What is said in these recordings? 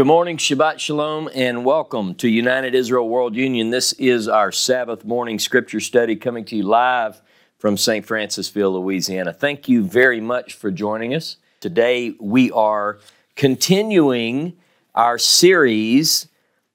Good morning, Shabbat Shalom, and welcome to United Israel World Union. This is our Sabbath morning scripture study coming to you live from St. Francisville, Louisiana. Thank you very much for joining us. Today we are continuing our series,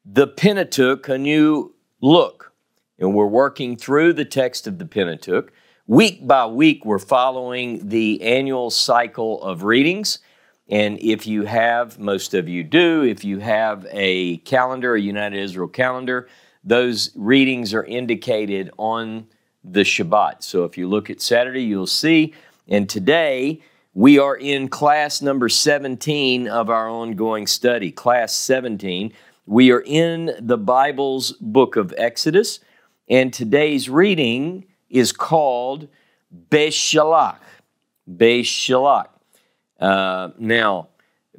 The Pentateuch, a new look. And we're working through the text of the Pentateuch. Week by week, we're following the annual cycle of readings. And if you have, most of you do, if you have a calendar, a United Israel calendar, those readings are indicated on the Shabbat. So if you look at Saturday, you'll see. And today, we are in class number 17 of our ongoing study, class 17. We are in the Bible's book of Exodus, and today's reading is called Beshalach. Beshalach. Uh, now,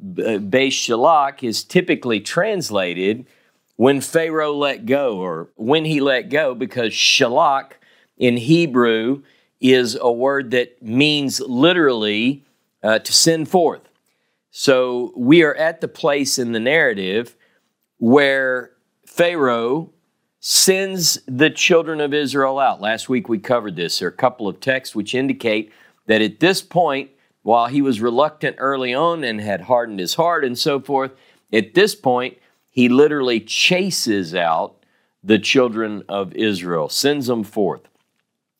Beshalach is typically translated when Pharaoh let go or when he let go because Shalach in Hebrew is a word that means literally uh, to send forth. So we are at the place in the narrative where Pharaoh sends the children of Israel out. Last week we covered this. There are a couple of texts which indicate that at this point, while he was reluctant early on and had hardened his heart and so forth, at this point, he literally chases out the children of Israel, sends them forth.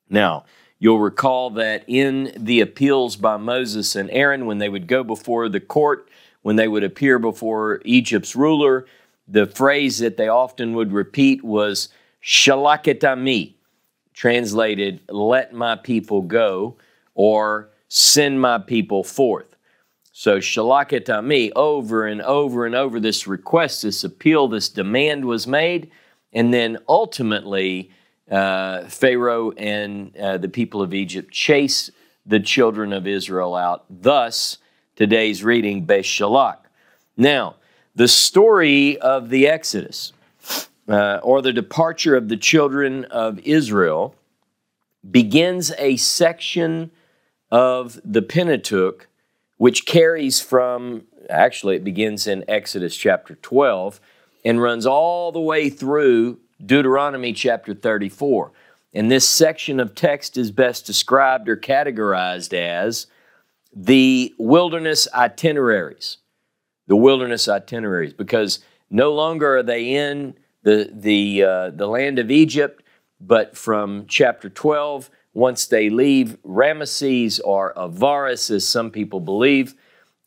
Now, you'll recall that in the appeals by Moses and Aaron, when they would go before the court, when they would appear before Egypt's ruler, the phrase that they often would repeat was shalach et ami, translated, let my people go, or send my people forth. So shalach et ami, over and over and over, this request, this appeal, this demand was made, and then ultimately uh, Pharaoh and uh, the people of Egypt chase the children of Israel out. Thus, today's reading, Beshalach. Now, the story of the Exodus, uh, or the departure of the children of Israel, begins a section of the Pentateuch, which carries from, actually, it begins in Exodus chapter 12 and runs all the way through Deuteronomy chapter 34. And this section of text is best described or categorized as the wilderness itineraries. The wilderness itineraries, because no longer are they in the, the, uh, the land of Egypt, but from chapter 12 once they leave Ramesses or Avaris, as some people believe,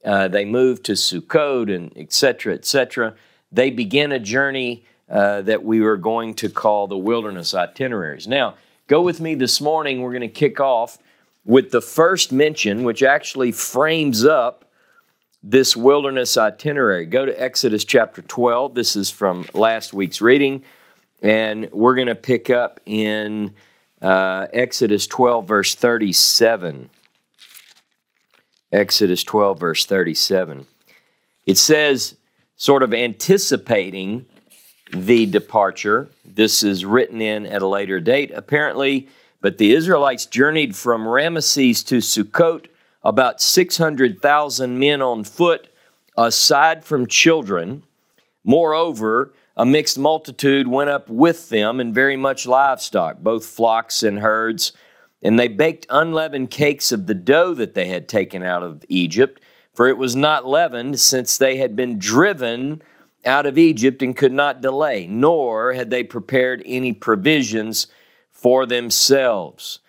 uh, they move to Sukkot and etc. etc. They begin a journey uh, that we are going to call the wilderness itineraries. Now, go with me this morning. We're going to kick off with the first mention, which actually frames up this wilderness itinerary. Go to Exodus chapter 12. This is from last week's reading, and we're going to pick up in uh, Exodus 12, verse 37. Exodus 12, verse 37. It says, sort of anticipating the departure. This is written in at a later date, apparently. But the Israelites journeyed from Ramesses to Sukkot, about 600,000 men on foot, aside from children. Moreover, a mixed multitude went up with them, and very much livestock, both flocks and herds. And they baked unleavened cakes of the dough that they had taken out of Egypt, for it was not leavened, since they had been driven out of Egypt and could not delay, nor had they prepared any provisions for themselves.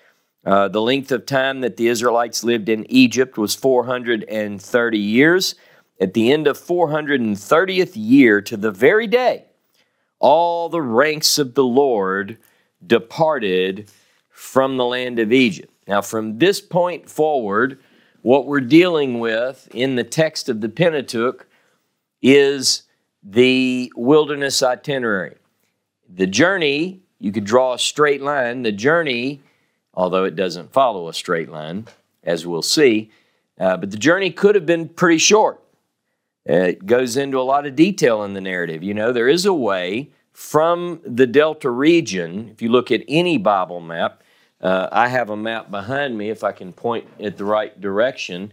Uh, the length of time that the Israelites lived in Egypt was 430 years. At the end of 430th year, to the very day, all the ranks of the Lord departed from the land of Egypt. Now, from this point forward, what we're dealing with in the text of the Pentateuch is the wilderness itinerary. The journey, you could draw a straight line. The journey, although it doesn't follow a straight line, as we'll see, uh, but the journey could have been pretty short. It goes into a lot of detail in the narrative. You know, there is a way from the Delta region, if you look at any Bible map, uh, I have a map behind me, if I can point it the right direction.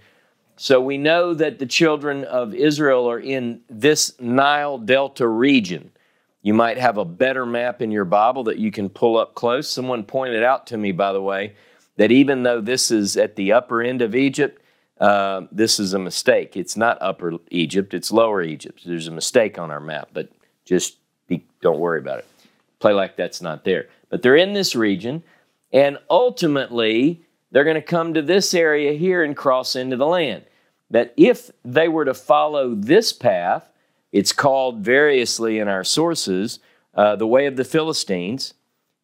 So we know that the children of Israel are in this Nile Delta region. You might have a better map in your Bible that you can pull up close. Someone pointed out to me, by the way, that even though this is at the upper end of Egypt, uh, this is a mistake. It's not upper Egypt, it's lower Egypt. There's a mistake on our map, but just be, don't worry about it. Play like that's not there. But they're in this region, and ultimately, they're going to come to this area here and cross into the land. That if they were to follow this path, it's called variously in our sources uh, the way of the Philistines,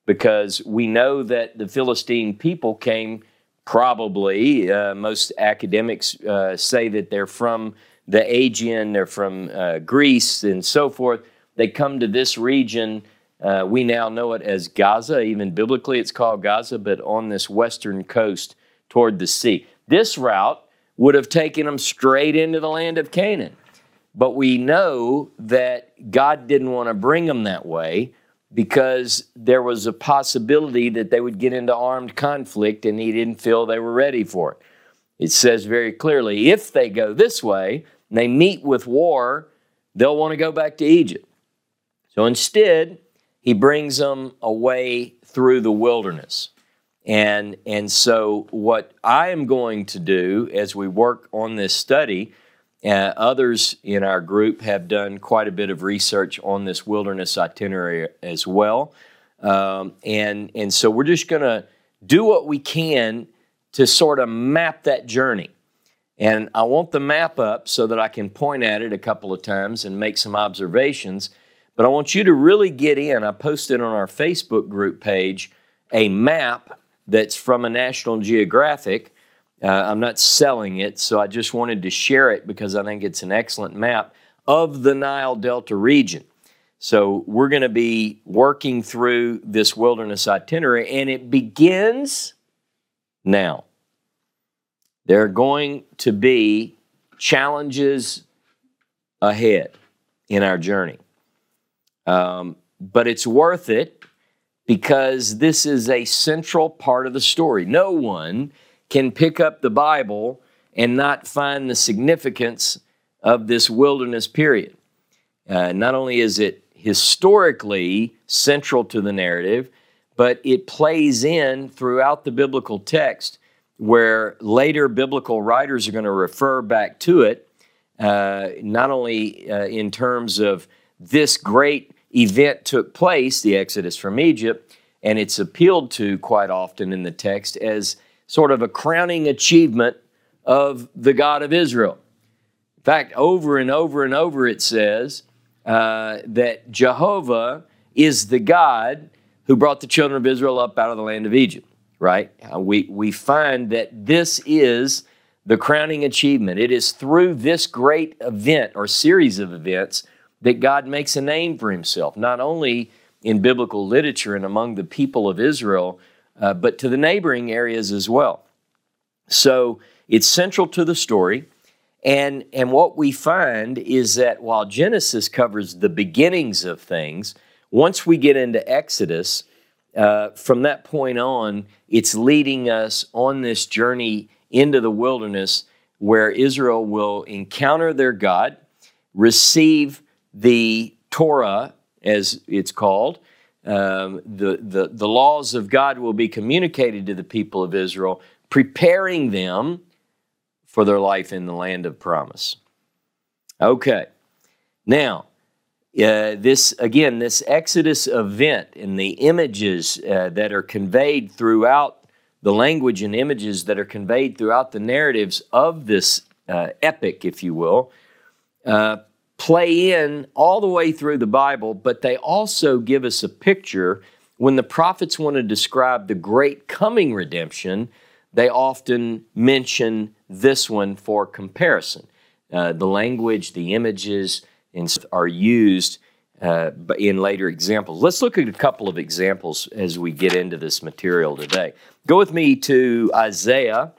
because we know that the Philistine people came probably, uh, most academics uh, say that they're from the Aegean, they're from uh, Greece, and so forth. They come to this region. Uh, we now know it as Gaza, even biblically it's called Gaza, but on this western coast toward the sea. This route would have taken them straight into the land of Canaan. But we know that God didn't want to bring them that way because there was a possibility that they would get into armed conflict and he didn't feel they were ready for it. It says very clearly if they go this way and they meet with war, they'll want to go back to Egypt. So instead, he brings them away through the wilderness. And, and so, what I am going to do as we work on this study uh, others in our group have done quite a bit of research on this wilderness itinerary as well. Um, and, and so we're just going to do what we can to sort of map that journey. And I want the map up so that I can point at it a couple of times and make some observations. But I want you to really get in. I posted on our Facebook group page a map that's from a National Geographic uh, I'm not selling it, so I just wanted to share it because I think it's an excellent map of the Nile Delta region. So we're going to be working through this wilderness itinerary, and it begins now. There are going to be challenges ahead in our journey. Um, but it's worth it because this is a central part of the story. No one can pick up the Bible and not find the significance of this wilderness period. Uh, not only is it historically central to the narrative, but it plays in throughout the biblical text where later biblical writers are going to refer back to it, uh, not only uh, in terms of this great event took place, the Exodus from Egypt, and it's appealed to quite often in the text as sort of a crowning achievement of the God of Israel. In fact, over and over and over it says uh, that Jehovah is the God who brought the children of Israel up out of the land of Egypt, right? Uh, we, we find that this is the crowning achievement. It is through this great event or series of events that God makes a name for himself, not only in biblical literature and among the people of Israel, uh, but to the neighboring areas as well. So it's central to the story. And, and what we find is that while Genesis covers the beginnings of things, once we get into Exodus, uh, from that point on, it's leading us on this journey into the wilderness where Israel will encounter their God, receive the Torah, as it's called, um, the, the, the laws of God will be communicated to the people of Israel, preparing them for their life in the land of promise. Okay, now, uh, this again, this Exodus event and the images uh, that are conveyed throughout the language and images that are conveyed throughout the narratives of this uh, epic, if you will, uh, play in all the way through the Bible, but they also give us a picture. When the prophets want to describe the great coming redemption, they often mention this one for comparison. Uh, the language, the images are used uh, in later examples. Let's look at a couple of examples as we get into this material today. Go with me to Isaiah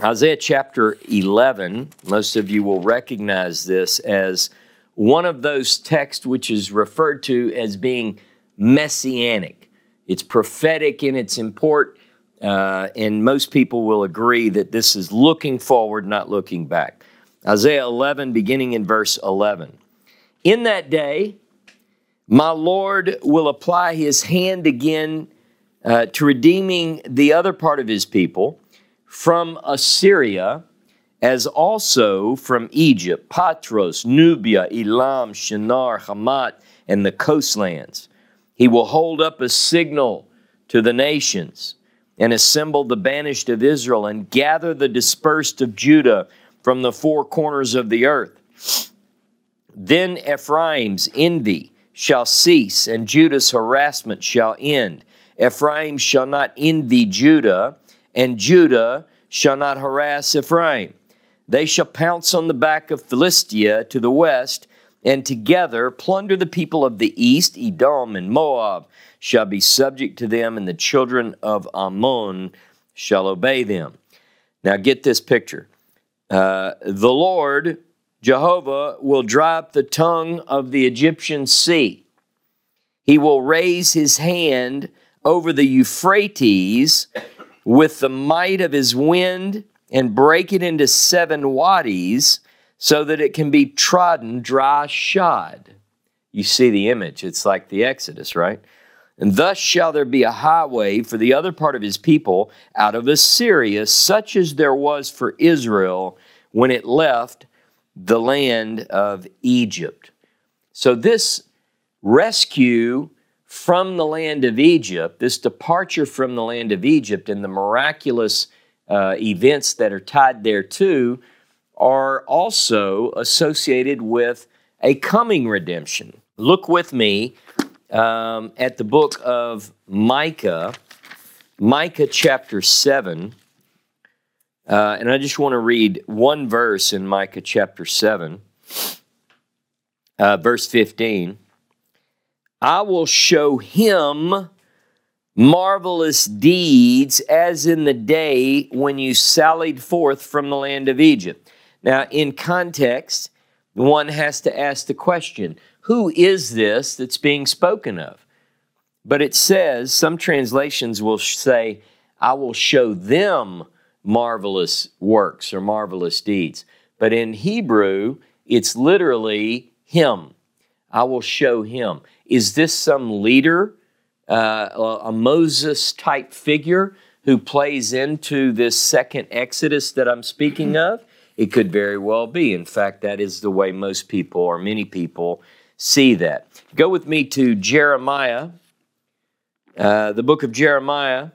Isaiah chapter 11, most of you will recognize this as one of those texts which is referred to as being messianic. It's prophetic in its import, Uh, and most people will agree that this is looking forward, not looking back. Isaiah 11, beginning in verse 11. In that day, my Lord will apply his hand again uh, to redeeming the other part of his people from Assyria, as also from Egypt, Pathros, Nubia, Elam, Shinar, Hamath, and the coastlands. He will hold up a signal to the nations and assemble the banished of Israel and gather the dispersed of Judah from the four corners of the earth. Then Ephraim's envy shall cease, and Judah's harassment shall end. Ephraim shall not envy Judah, and Judah shall not harass Ephraim. They shall pounce on the back of Philistia to the west, and together plunder the people of the east. Edom and Moab shall be subject to them, and the children of Ammon shall obey them. Now get this picture. Uh, the Lord Jehovah will dry up the tongue of the Egyptian sea. He will raise his hand over the Euphrates with the might of his wind and break it into seven wadis so that it can be trodden dry shod. You see the image, it's like the Exodus, right? And thus shall there be a highway for the other part of his people out of Assyria, such as there was for Israel when it left the land of Egypt. So, this rescue from the land of Egypt, this departure from the land of Egypt, and the miraculous uh, events that are tied there too, are also associated with a coming redemption. Look with me um, at the book of Micah, Micah chapter 7. Uh, and I just want to read one verse in Micah chapter 7, uh, verse 15. I will show him marvelous deeds as in the day when you sallied forth from the land of Egypt. Now, in context, one has to ask the question who is this that's being spoken of? But it says, some translations will say, I will show them marvelous works or marvelous deeds. But in Hebrew, it's literally him. I will show him. Is this some leader, uh, a Moses type figure who plays into this second Exodus that I'm speaking of? It could very well be. In fact, that is the way most people or many people see that. Go with me to Jeremiah, uh, the book of Jeremiah,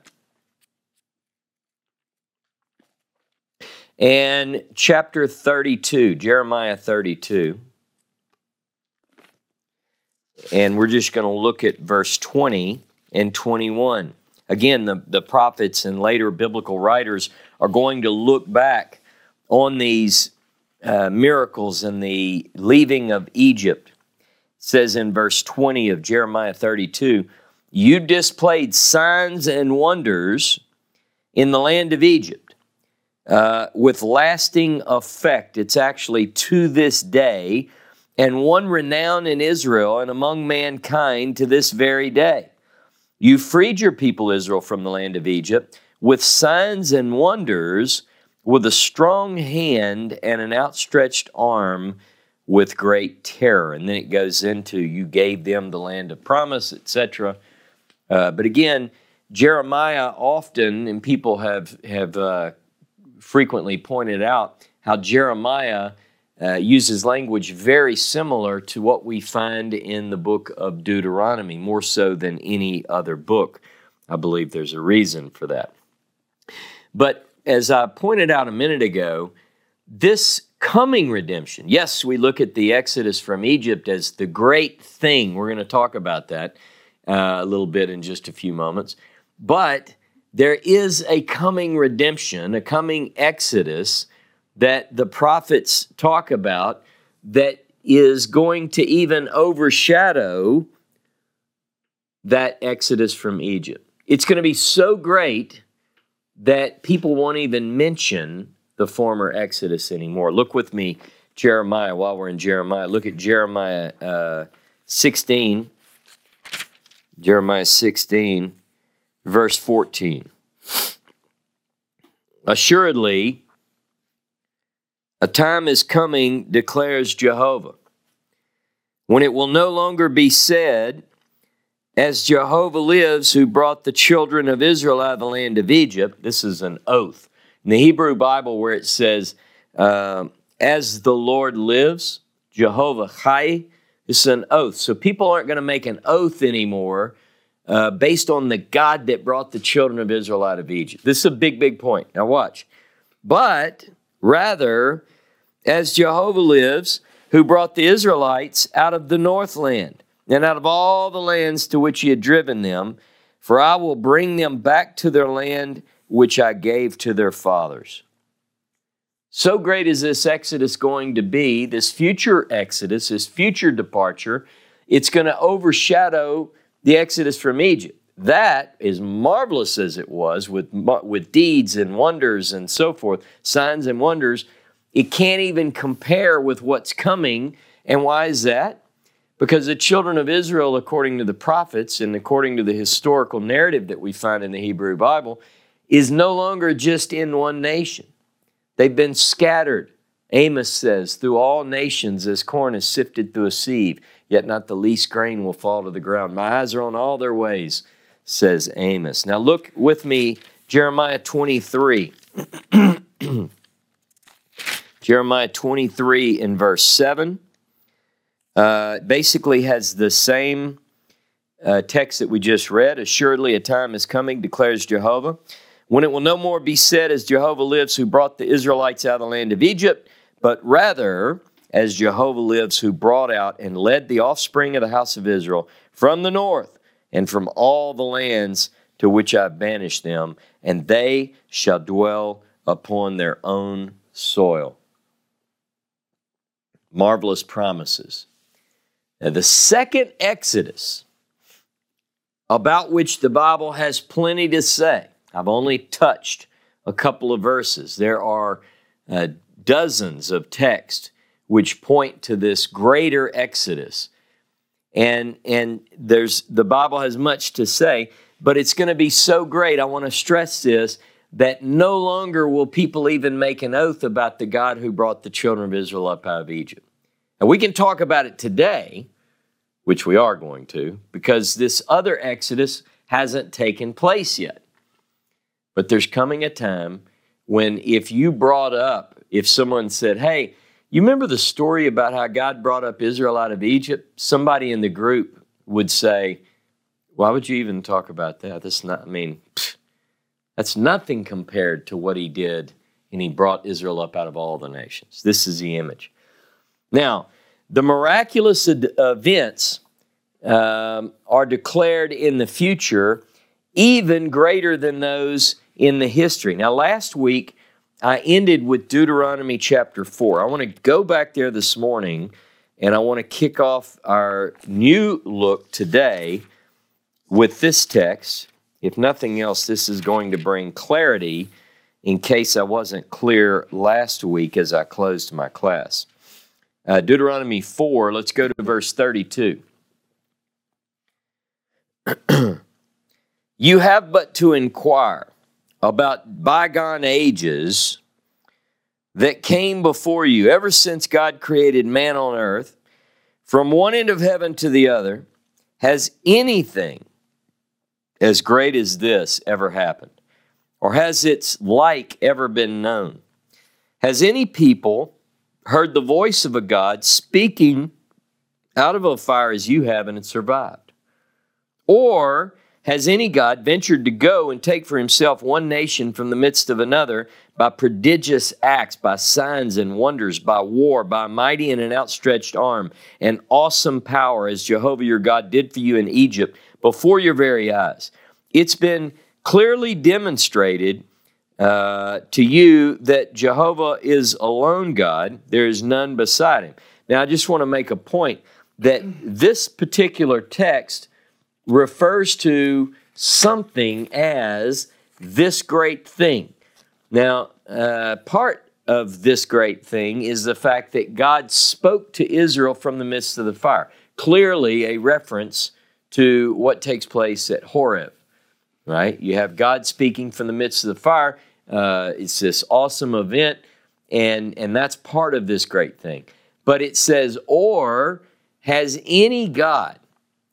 and chapter 32, Jeremiah 32. And we're just going to look at verse 20 and 21. Again, the, the prophets and later biblical writers are going to look back on these uh, miracles and the leaving of Egypt. It says in verse 20 of Jeremiah 32 You displayed signs and wonders in the land of Egypt uh, with lasting effect. It's actually to this day, and won renown in Israel and among mankind to this very day. You freed your people Israel from the land of Egypt with signs and wonders, with a strong hand and an outstretched arm with great terror. And then it goes into you gave them the land of promise, etc. Uh, but again, Jeremiah often, and people have have uh, frequently pointed out how Jeremiah uh, uses language very similar to what we find in the book of Deuteronomy, more so than any other book. I believe there's a reason for that. But as I pointed out a minute ago, this coming redemption, yes, we look at the Exodus from Egypt as the great thing. We're going to talk about that uh, a little bit in just a few moments. But there is a coming redemption, a coming exodus that the prophets talk about that is going to even overshadow that exodus from Egypt. It's going to be so great that people won't even mention the former exodus anymore. Look with me, Jeremiah, while we're in Jeremiah. Look at Jeremiah uh, 16. Jeremiah 16 verse 14. Assuredly, a time is coming, declares Jehovah, when it will no longer be said, As Jehovah lives, who brought the children of Israel out of the land of Egypt. This is an oath. In the Hebrew Bible, where it says, uh, As the Lord lives, Jehovah Chai, this is an oath. So people aren't going to make an oath anymore uh, based on the God that brought the children of Israel out of Egypt. This is a big, big point. Now, watch. But rather, as Jehovah lives, who brought the Israelites out of the northland and out of all the lands to which he had driven them, for I will bring them back to their land which I gave to their fathers. So great is this exodus going to be, this future exodus, this future departure, it's going to overshadow the exodus from Egypt. That, as marvelous as it was, with, with deeds and wonders and so forth, signs and wonders, it can't even compare with what's coming. And why is that? Because the children of Israel, according to the prophets and according to the historical narrative that we find in the Hebrew Bible, is no longer just in one nation. They've been scattered, Amos says, through all nations as corn is sifted through a sieve yet not the least grain will fall to the ground. My eyes are on all their ways, says Amos. Now look with me, Jeremiah 23. Jeremiah 23 in verse 7 uh, basically has the same uh, text that we just read. Assuredly, a time is coming, declares Jehovah, when it will no more be said, as Jehovah lives, who brought the Israelites out of the land of Egypt, but rather, as Jehovah lives, who brought out and led the offspring of the house of Israel from the north and from all the lands to which I banished them, and they shall dwell upon their own soil. Marvelous promises. Now, the second Exodus, about which the Bible has plenty to say, I've only touched a couple of verses. There are uh, dozens of texts which point to this greater exodus. And, and there's the Bible has much to say, but it's going to be so great. I want to stress this that no longer will people even make an oath about the God who brought the children of Israel up out of Egypt. And we can talk about it today, which we are going to, because this other exodus hasn't taken place yet. But there's coming a time when if you brought up, if someone said, hey, you remember the story about how God brought up Israel out of Egypt? Somebody in the group would say, Why would you even talk about that? That's not, I mean, pfft, that's nothing compared to what he did, and he brought Israel up out of all the nations. This is the image. Now, the miraculous events um, are declared in the future even greater than those in the history. Now, last week, I ended with Deuteronomy chapter 4. I want to go back there this morning and I want to kick off our new look today with this text. If nothing else, this is going to bring clarity in case I wasn't clear last week as I closed my class. Uh, Deuteronomy 4, let's go to verse 32. you have but to inquire about bygone ages that came before you ever since God created man on earth, from one end of heaven to the other, has anything as great as this ever happened? Or has its like ever been known? Has any people heard the voice of a God speaking out of a fire as you have and it survived? Or has any God ventured to go and take for himself one nation from the midst of another by prodigious acts, by signs and wonders, by war, by mighty and an outstretched arm, and awesome power, as Jehovah your God did for you in Egypt before your very eyes? It's been clearly demonstrated uh, to you that Jehovah is alone God, there is none beside him. Now, I just want to make a point that this particular text refers to something as this great thing. Now, uh, part of this great thing is the fact that God spoke to Israel from the midst of the fire. Clearly, a reference to what takes place at Horeb, right? You have God speaking from the midst of the fire. Uh, it's this awesome event, and, and that's part of this great thing. But it says, or has any God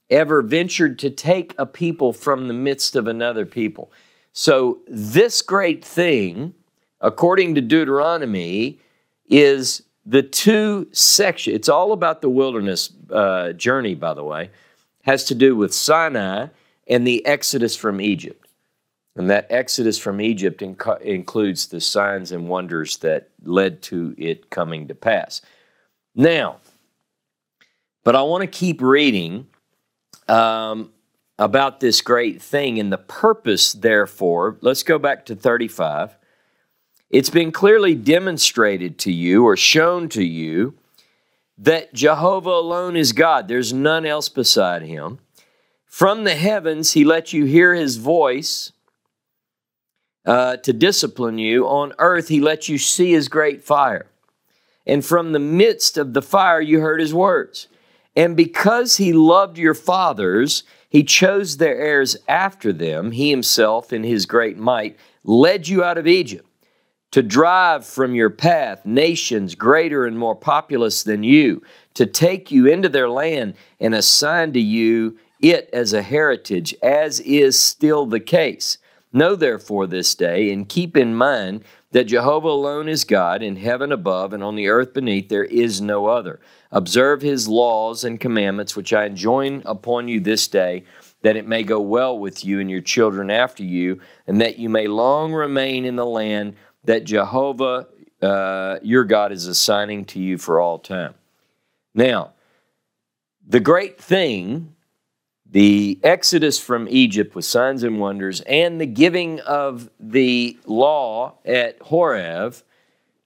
ever ventured to take a people from the midst of another people? So, this great thing, according to Deuteronomy, is the two sections. It's all about the wilderness uh, journey, by the way, has to do with Sinai and the exodus from Egypt. And that exodus from Egypt inc- includes the signs and wonders that led to it coming to pass. Now, but I want to keep reading um, about this great thing and the purpose, therefore. Let's go back to 35. It's been clearly demonstrated to you or shown to you that Jehovah alone is God. There's none else beside him. From the heavens, he let you hear his voice uh, to discipline you. On earth, he let you see his great fire. And from the midst of the fire, you heard his words. And because he loved your fathers, he chose their heirs after them. He himself, in his great might, led you out of Egypt to drive from your path nations greater and more populous than you, to take you into their land and assign to you it as a heritage, as is still the case. Know therefore this day, and keep in mind that Jehovah alone is God, in heaven above and on the earth beneath, there is no other. Observe his laws and commandments, which I enjoin upon you this day, that it may go well with you and your children after you, and that you may long remain in the land that Jehovah uh, your God is assigning to you for all time. Now, the great thing, the exodus from Egypt with signs and wonders, and the giving of the law at Horeb,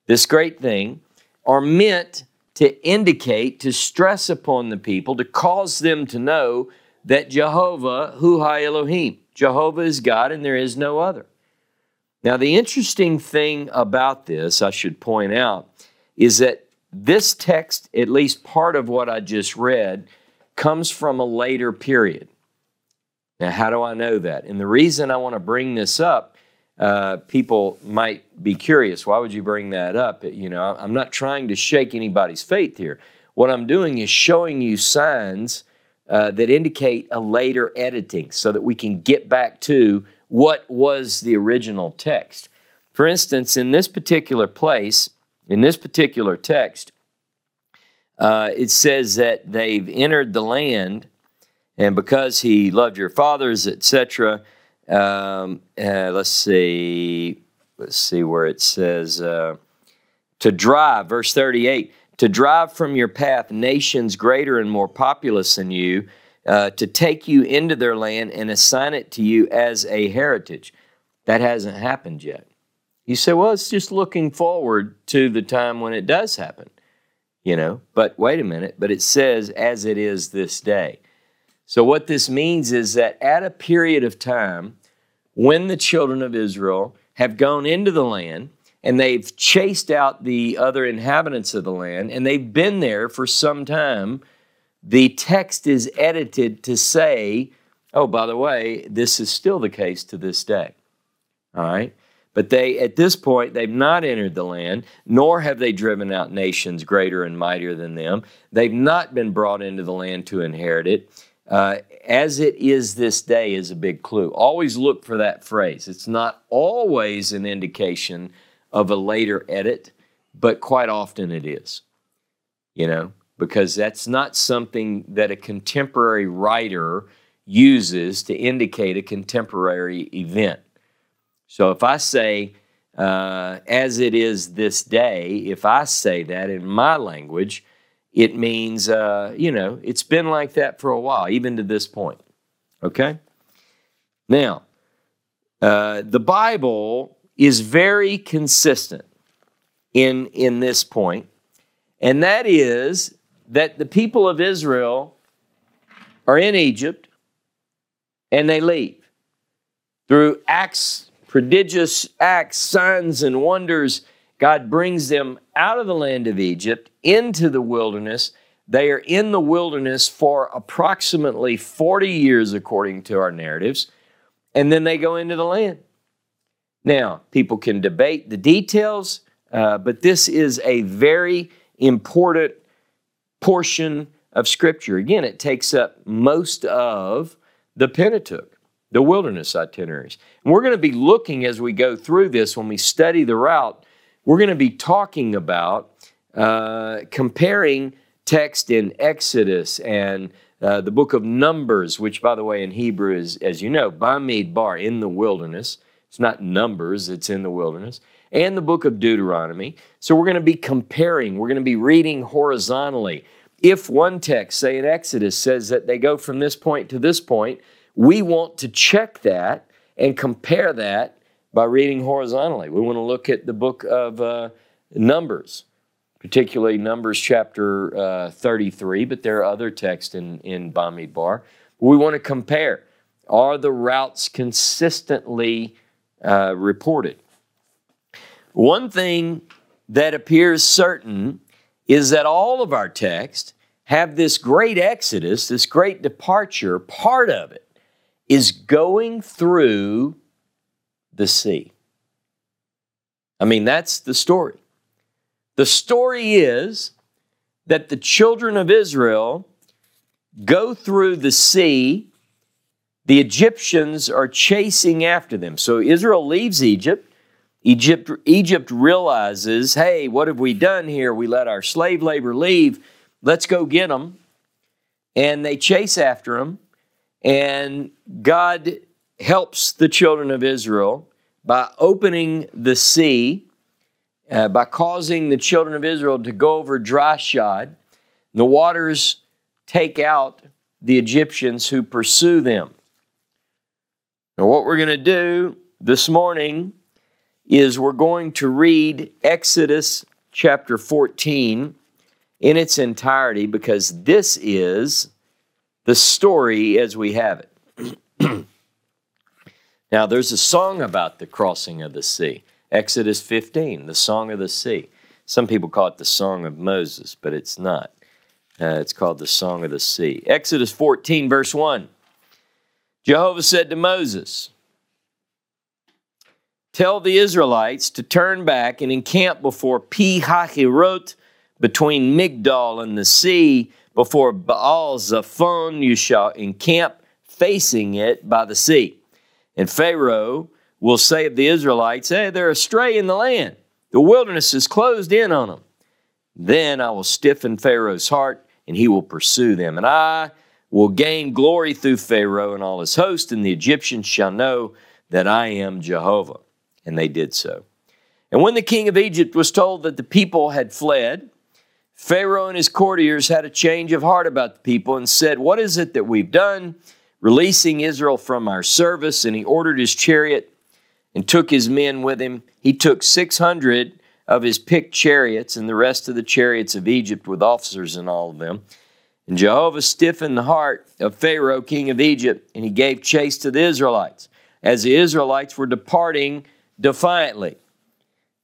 this great thing, are meant to indicate, to stress upon the people, to cause them to know that Jehovah, Hu Ha Elohim, Jehovah is God and there is no other. Now, the interesting thing about this, I should point out, is that this text, at least part of what I just read, comes from a later period. Now, how do I know that? And the reason I want to bring this up, uh, people might be curious. Why would you bring that up? You know, I'm not trying to shake anybody's faith here. What I'm doing is showing you signs uh, that indicate a later editing so that we can get back to what was the original text. For instance, in this particular place, in this particular text, uh, it says that they've entered the land, and because he loved your fathers, etc. Um, uh, let's see, let's see where it says uh, to drive, verse thirty-eight, to drive from your path nations greater and more populous than you uh, to take you into their land and assign it to you as a heritage. That hasn't happened yet. You say, well, it's just looking forward to the time when it does happen, you know. But wait a minute, but it says, as it is this day. So, what this means is that at a period of time when the children of Israel have gone into the land and they've chased out the other inhabitants of the land and they've been there for some time the text is edited to say, oh, by the way, this is still the case to this day. All right? But they, at this point, they've not entered the land, nor have they driven out nations greater and mightier than them. They've not been brought into the land to inherit it. Uh, as it is this day is a big clue. Always look for that phrase. It's not always an indication of a later edit, but quite often it is. You know, because that's not something that a contemporary writer uses to indicate a contemporary event. So if I say, uh, as it is this day, if I say that in my language, it means, uh, you know, it's been like that for a while, even to this point. Okay? Now, uh, the Bible is very consistent in, in this point, and that is that the people of Israel are in Egypt and they leave. Through acts, prodigious acts, signs, and wonders, God brings them out of the land of Egypt into the wilderness. They are in the wilderness for approximately 40 years, according to our narratives, and then they go into the land. Now, people can debate the details, uh, but this is a very important portion of Scripture. Again, it takes up most of the Pentateuch, the wilderness itineraries. And we're going to be looking as we go through this, when we study the route, we're going to be talking about uh, comparing text in Exodus and uh, the book of Numbers, which, by the way, in Hebrew is, as you know, Bamidbar, in the wilderness. It's not Numbers, it's in the wilderness. And the book of Deuteronomy. So we're going to be comparing, we're going to be reading horizontally. If one text, say in Exodus, says that they go from this point to this point, we want to check that and compare that by reading horizontally. We want to look at the book of uh, Numbers particularly Numbers chapter uh, 33, but there are other texts in, in Bamidbar. We want to compare. Are the routes consistently uh, reported? One thing that appears certain is that all of our texts have this great exodus, this great departure. Part of it is going through the sea. I mean, that's the story. The story is that the children of Israel go through the sea. The Egyptians are chasing after them. So Israel leaves Egypt. Egypt, Egypt realizes, hey, what have we done here? We let our slave labor leave. Let's go get them. And they chase after them. And God helps the children of Israel by opening the sea uh, by causing the children of Israel to go over dry shod. The waters take out the Egyptians who pursue them. Now, what we're going to do this morning is we're going to read Exodus chapter 14 in its entirety because this is the story as we have it. now, there's a song about the crossing of the sea. Exodus 15, the Song of the Sea. Some people call it the Song of Moses, but it's not. Uh, it's called the Song of the Sea. Exodus 14, verse 1. Jehovah said to Moses, Tell the Israelites to turn back and encamp before Pi Hahirot, between Migdol and the sea, before Baal Zephon. You shall encamp facing it by the sea. And Pharaoh will say of the Israelites, Hey, they're astray in the land. The wilderness is closed in on them. Then I will stiffen Pharaoh's heart, and he will pursue them. And I will gain glory through Pharaoh and all his host, and the Egyptians shall know that I am Jehovah. And they did so. And when the king of Egypt was told that the people had fled, Pharaoh and his courtiers had a change of heart about the people and said, What is it that we've done, releasing Israel from our service? And he ordered his chariot and took his men with him. He took 600 of his picked chariots and the rest of the chariots of Egypt with officers in all of them. And Jehovah stiffened the heart of Pharaoh, king of Egypt, and he gave chase to the Israelites as the Israelites were departing defiantly.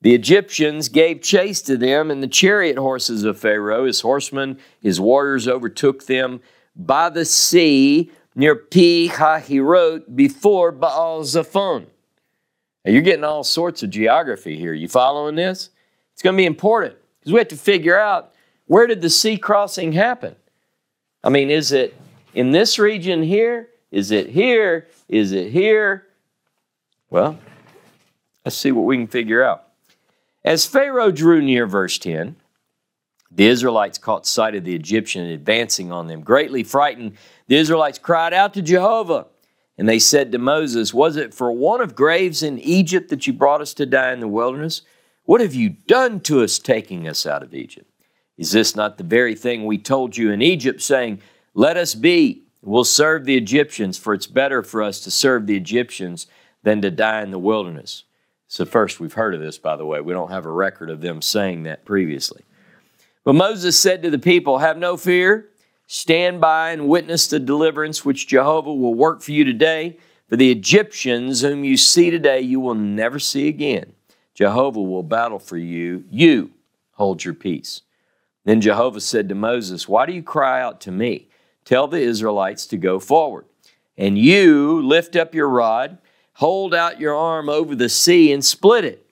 The Egyptians gave chase to them, and the chariot horses of Pharaoh, his horsemen, his warriors overtook them by the sea near Pi Hahirot before Baal Zephon. Now, you're getting all sorts of geography here. You following this? It's going to be important because we have to figure out where did the sea crossing happen? I mean, is it in this region here? Is it here? Is it here? Well, let's see what we can figure out. As Pharaoh drew near, verse 10, the Israelites caught sight of the Egyptian advancing on them. Greatly frightened, the Israelites cried out to Jehovah. And they said to Moses, Was it for one of graves in Egypt that you brought us to die in the wilderness? What have you done to us taking us out of Egypt? Is this not the very thing we told you in Egypt, saying, Let us be, we'll serve the Egyptians, for it's better for us to serve the Egyptians than to die in the wilderness? So, first, we've heard of this, by the way. We don't have a record of them saying that previously. But Moses said to the people, Have no fear. Stand by and witness the deliverance which Jehovah will work for you today. For the Egyptians whom you see today, you will never see again. Jehovah will battle for you. You hold your peace. Then Jehovah said to Moses, Why do you cry out to me? Tell the Israelites to go forward. And you lift up your rod hold out your arm over the sea and split it,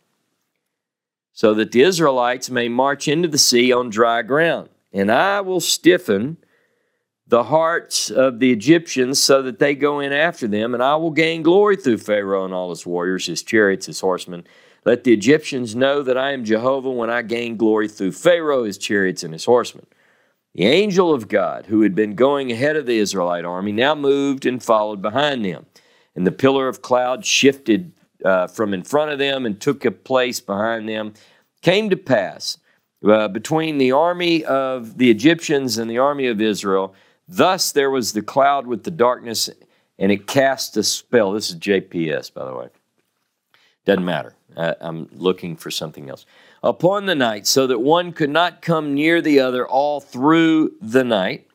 so that the Israelites may march into the sea on dry ground. And I will stiffen the hearts of the Egyptians so that they go in after them, and I will gain glory through Pharaoh and all his warriors, his chariots, his horsemen. Let the Egyptians know that I am Jehovah when I gain glory through Pharaoh, his chariots, and his horsemen. The angel of God, who had been going ahead of the Israelite army, now moved and followed behind them. And the pillar of cloud shifted uh, from in front of them and took a place behind them. Came to pass uh, between the army of the Egyptians and the army of Israel, thus there was the cloud with the darkness, and it cast a spell. This is JPS, by the way. Doesn't matter. Uh, I'm looking for something else upon the night, so that one could not come near the other all through the night.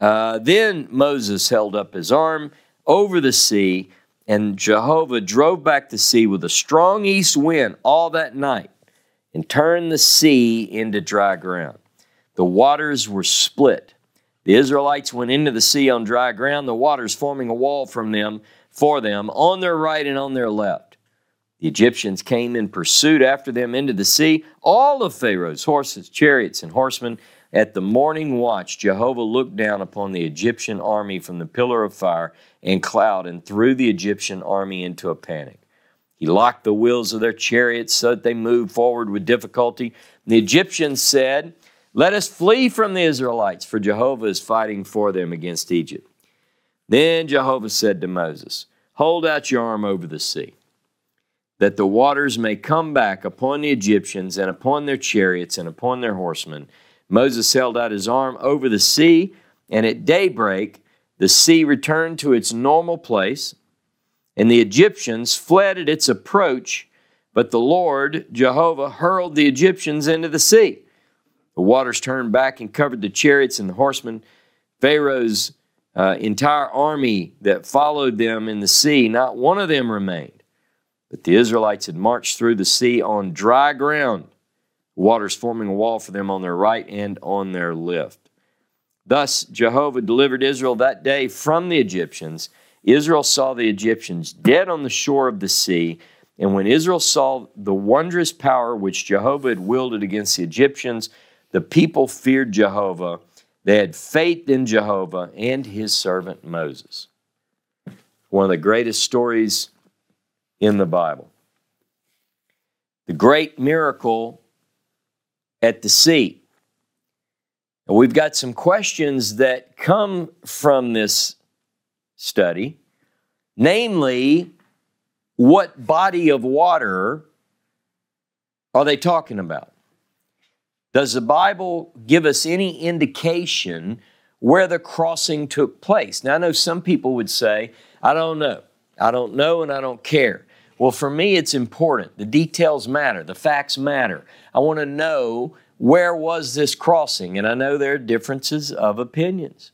Uh, then Moses held up his arm over the sea, and Jehovah drove back the sea with a strong east wind all that night and turned the sea into dry ground. The waters were split. The Israelites went into the sea on dry ground, the waters forming a wall from them for them on their right and on their left. The Egyptians came in pursuit after them into the sea, all of Pharaoh's horses, chariots, and horsemen. At the morning watch, Jehovah looked down upon the Egyptian army from the pillar of fire and cloud and threw the Egyptian army into a panic. He locked the wheels of their chariots so that they moved forward with difficulty. The Egyptians said, Let us flee from the Israelites, for Jehovah is fighting for them against Egypt. Then Jehovah said to Moses, Hold out your arm over the sea that the waters may come back upon the Egyptians and upon their chariots and upon their horsemen. Moses held out his arm over the sea, and at daybreak the sea returned to its normal place, and the Egyptians fled at its approach, but the Lord, Jehovah, hurled the Egyptians into the sea. The waters turned back and covered the chariots and the horsemen. Pharaoh's uh, entire army that followed them in the sea, not one of them remained. But the Israelites had marched through the sea on dry ground, waters forming a wall for them on their right and on their left. Thus, Jehovah delivered Israel that day from the Egyptians. Israel saw the Egyptians dead on the shore of the sea. And when Israel saw the wondrous power which Jehovah had wielded against the Egyptians, the people feared Jehovah. They had faith in Jehovah and his servant Moses. One of the greatest stories in the Bible. The great miracle at the sea. And we've got some questions that come from this study, namely, what body of water are they talking about? Does the Bible give us any indication where the crossing took place? Now, I know some people would say, I don't know. I don't know and I don't care. Well, for me, it's important. The details matter, the facts matter. I want to know where was this crossing, and I know there are differences of opinions.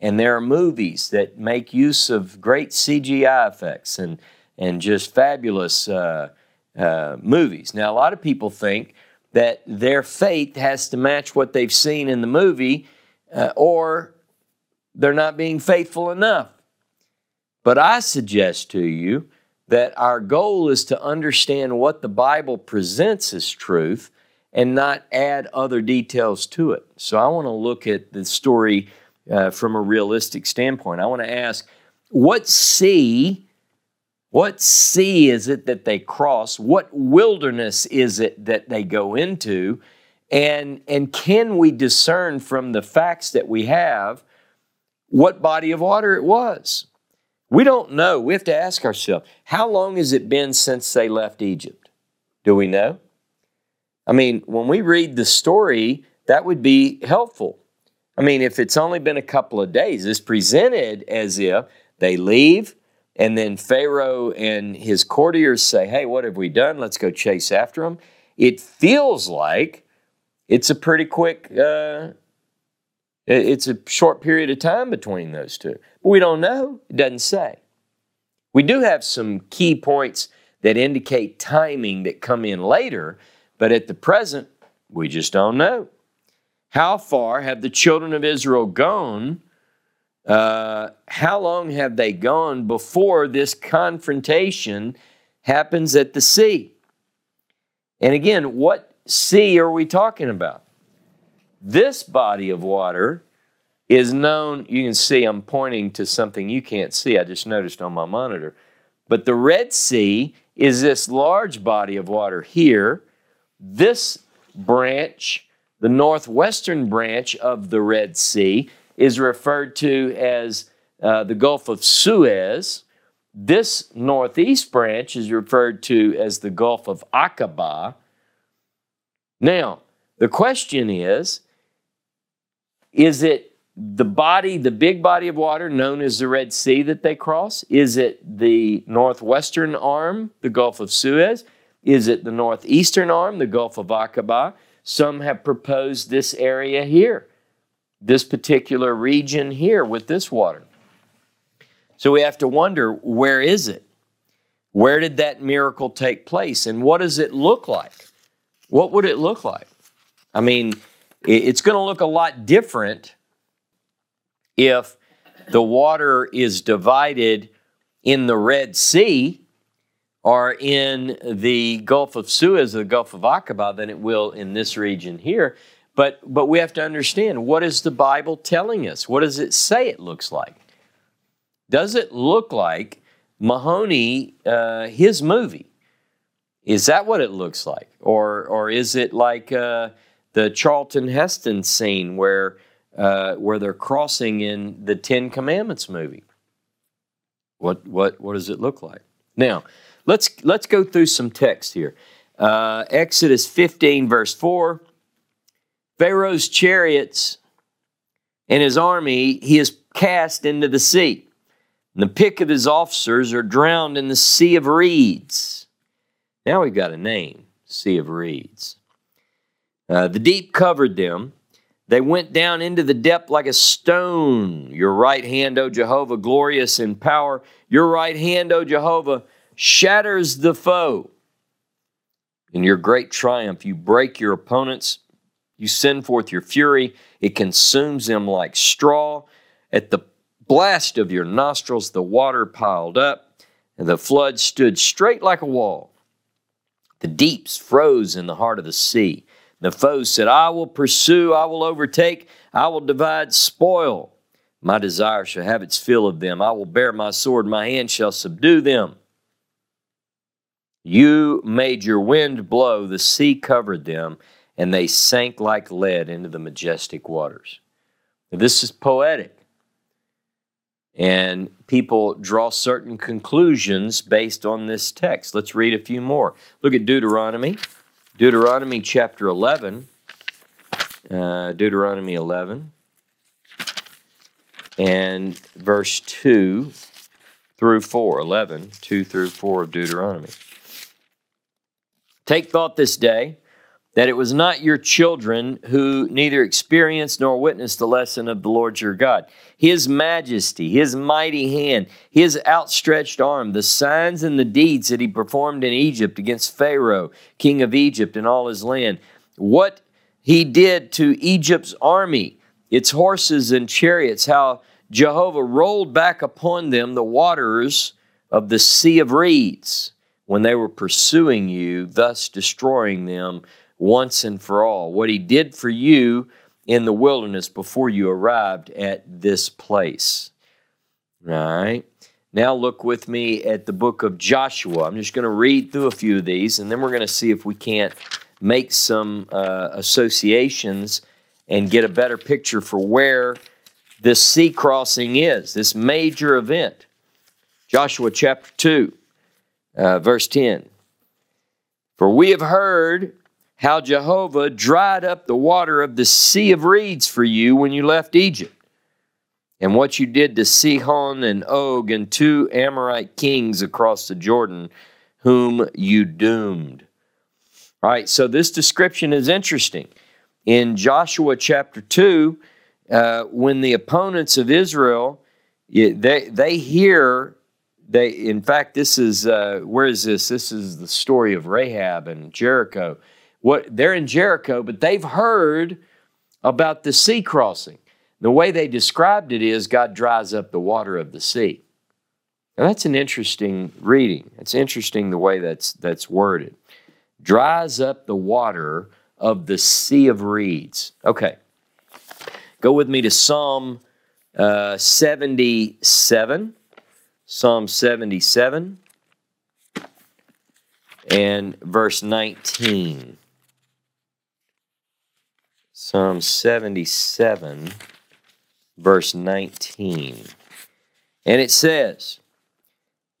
And there are movies that make use of great CGI effects and, and just fabulous uh, uh, movies. Now, a lot of people think that their faith has to match what they've seen in the movie, uh, or they're not being faithful enough. But I suggest to you that our goal is to understand what the Bible presents as truth and not add other details to it. So I want to look at the story uh, from a realistic standpoint. I want to ask, what sea, what sea is it that they cross? What wilderness is it that they go into? And, and can we discern from the facts that we have what body of water it was? We don't know. We have to ask ourselves how long has it been since they left Egypt? Do we know? I mean, when we read the story, that would be helpful. I mean, if it's only been a couple of days, it's presented as if they leave and then Pharaoh and his courtiers say, Hey, what have we done? Let's go chase after them. It feels like it's a pretty quick, uh, it's a short period of time between those two. But we don't know. It doesn't say. We do have some key points that indicate timing that come in later, but at the present, we just don't know. How far have the children of Israel gone uh, how long have they gone before this confrontation happens at the sea? And again, what sea are we talking about? This body of water is known, you can see I'm pointing to something you can't see, I just noticed on my monitor. But the Red Sea is this large body of water here. This branch, the northwestern branch of the Red Sea, is referred to as uh, the Gulf of Suez. This northeast branch is referred to as the Gulf of Aqaba. Now, the question is is it the body, the big body of water known as the Red Sea that they cross? Is it the northwestern arm, the Gulf of Suez? Is it the northeastern arm, the Gulf of Aqaba? Some have proposed this area here, this particular region here with this water. So we have to wonder where is it? Where did that miracle take place? And what does it look like? What would it look like? I mean, it's going to look a lot different if the water is divided in the Red Sea or in the Gulf of Suez, the Gulf of Aqaba, than it will in this region here. But, but we have to understand what is the Bible telling us? What does it say it looks like? Does it look like Mahoney, uh, his movie? Is that what it looks like? Or, or is it like uh, the Charlton Heston scene where uh, where they're crossing in the Ten Commandments movie. What what what does it look like? Now, let's let's go through some text here. Uh, Exodus 15, verse 4. Pharaoh's chariots and his army he is cast into the sea. And the pick of his officers are drowned in the sea of reeds. Now we've got a name, Sea of Reeds. Uh, the deep covered them they went down into the depth like a stone. Your right hand, O Jehovah, glorious in power. Your right hand, O Jehovah, shatters the foe. In your great triumph, you break your opponents. You send forth your fury. It consumes them like straw. At the blast of your nostrils, the water piled up, and the flood stood straight like a wall. The deeps froze in the heart of the sea. The foe said, I will pursue, I will overtake, I will divide spoil. My desire shall have its fill of them. I will bear my sword, my hand shall subdue them. You made your wind blow, the sea covered them, and they sank like lead into the majestic waters. Now, this is poetic. And people draw certain conclusions based on this text. Let's read a few more. Look at Deuteronomy Deuteronomy chapter 11. Uh, Deuteronomy 11 and verse 2 through 4. 11, 2 through 4 of Deuteronomy. Take thought this day that it was not your children who neither experienced nor witnessed the lesson of the Lord your God. His majesty, his mighty hand, his outstretched arm, the signs and the deeds that he performed in Egypt against Pharaoh, king of Egypt, and all his land. What he did to Egypt's army, its horses and chariots, how Jehovah rolled back upon them the waters of the Sea of Reeds when they were pursuing you, thus destroying them once and for all. What he did for you in the wilderness before you arrived at this place. Right. Now look with me at the book of Joshua. I'm just going to read through a few of these and then we're going to see if we can't make some uh, associations and get a better picture for where this sea crossing is, this major event. Joshua chapter 2, uh, verse 10. For we have heard how Jehovah dried up the water of the Sea of Reeds for you when you left Egypt, and what you did to Sihon and Og and two Amorite kings across the Jordan, whom you doomed. All right, so this description is interesting. In Joshua chapter 2, uh, when the opponents of Israel, they, they hear they in fact this is uh, where is this this is the story of rahab and jericho what they're in Jericho, but they've heard about the sea crossing. The way they described it is God dries up the water of the sea. Now that's an interesting reading. It's interesting the way that's that's worded. Dries up the water of the sea of reeds. Okay. Go with me to Psalm uh, 77. Psalm 77 and verse 19. Psalm 77, verse 19. And it says,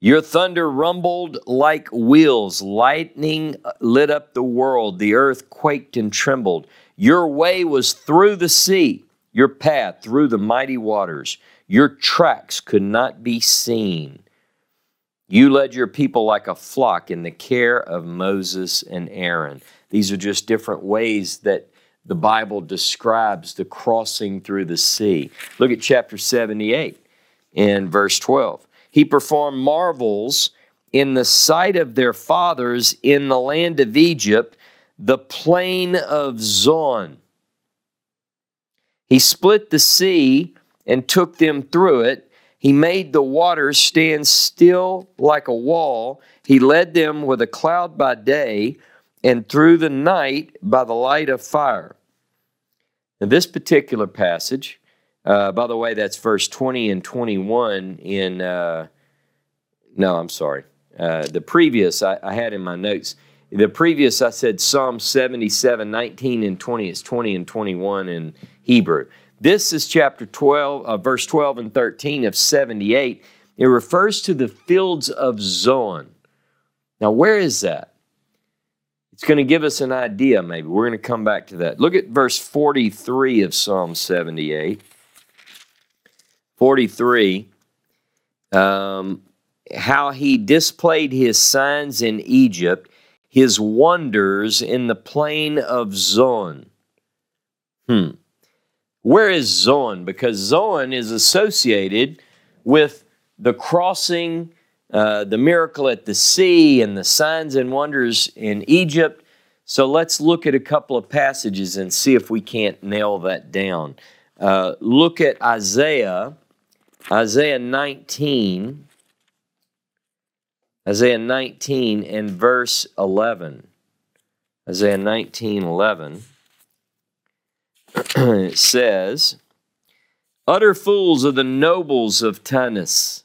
Your thunder rumbled like wheels, lightning lit up the world, the earth quaked and trembled. Your way was through the sea, your path through the mighty waters. Your tracks could not be seen. You led your people like a flock in the care of Moses and Aaron. These are just different ways that the Bible describes the crossing through the sea. Look at chapter 78 in verse 12. He performed marvels in the sight of their fathers in the land of Egypt, the plain of Zoan. He split the sea and took them through it. He made the waters stand still like a wall. He led them with a cloud by day and through the night by the light of fire. Now, this particular passage, uh, by the way, that's verse 20 and 21 in, uh, no, I'm sorry. Uh, the previous I, I, had in my notes, the previous I said Psalm 77, 19 and 20. It's 20 and 21 in Hebrew. This is chapter 12, uh, verse 12 and 13 of 78. It refers to the fields of Zoan. Now, where is that? It's going to give us an idea, maybe. We're going to come back to that. Look at verse 43 of Psalm 78. 43. Um, how he displayed his signs in Egypt, his wonders in the plain of Zoan. Hmm. Where is Zoan? Because Zoan is associated with the crossing uh, the miracle at the sea and the signs and wonders in Egypt. So let's look at a couple of passages and see if we can't nail that down. Uh, look at Isaiah, Isaiah 19, Isaiah 19 and verse 11. Isaiah 19, 11. it says, Utter fools are the nobles of Tanis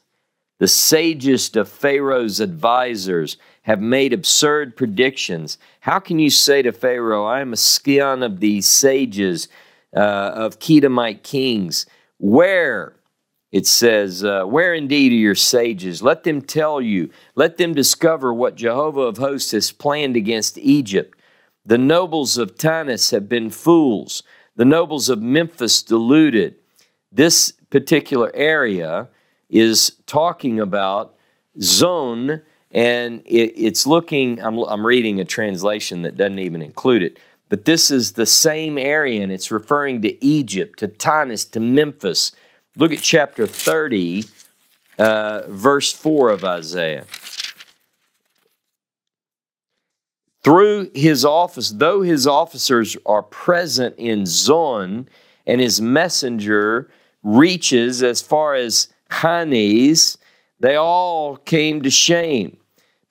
the sagest of Pharaoh's advisors have made absurd predictions. How can you say to Pharaoh, I am a scion of these sages uh, of Kedemite kings? Where, it says, uh, where indeed are your sages? Let them tell you, let them discover what Jehovah of hosts has planned against Egypt. The nobles of Tanis have been fools, the nobles of Memphis deluded. This particular area, is talking about Zoan, and it, it's looking, I'm, I'm reading a translation that doesn't even include it, but this is the same area, and it's referring to Egypt, to Tanis, to Memphis. Look at chapter 30, uh, verse 4 of Isaiah. Through his office, though his officers are present in Zon, and his messenger reaches as far as Hanes, they all came to shame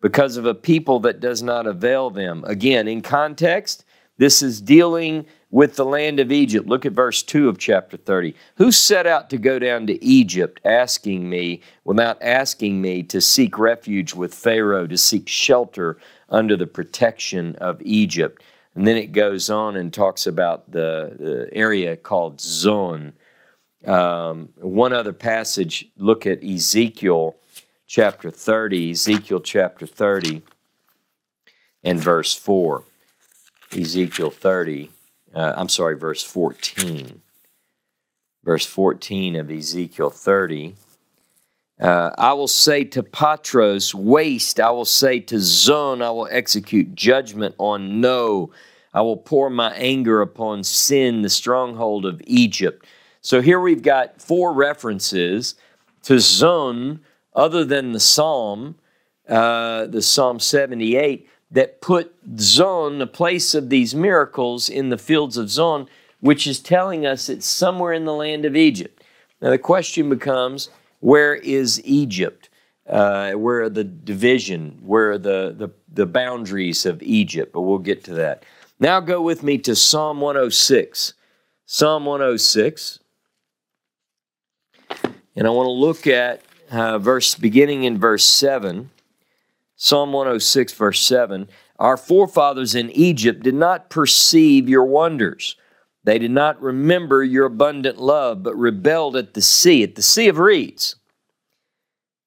because of a people that does not avail them. Again, in context, this is dealing with the land of Egypt. Look at verse 2 of chapter 30. Who set out to go down to Egypt asking me, without asking me, to seek refuge with Pharaoh, to seek shelter under the protection of Egypt? And then it goes on and talks about the, the area called Zoan um, one other passage, look at Ezekiel chapter 30, Ezekiel chapter 30 and verse 4. Ezekiel 30, uh, I'm sorry, verse 14. Verse 14 of Ezekiel 30. Uh, I will say to Pathros, waste. I will say to Zoan, I will execute judgment on No. I will pour my anger upon sin, the stronghold of Egypt. So here we've got four references to Zoan other than the Psalm, uh, the Psalm 78, that put Zoan, the place of these miracles in the fields of Zoan, which is telling us it's somewhere in the land of Egypt. Now, the question becomes where is Egypt? Uh, where are the division? Where are the, the, the boundaries of Egypt? But we'll get to that. Now, go with me to Psalm 106. Psalm 106. And I want to look at uh, verse beginning in verse 7. Psalm 106, verse 7. Our forefathers in Egypt did not perceive your wonders. They did not remember your abundant love, but rebelled at the sea, at the sea of reeds.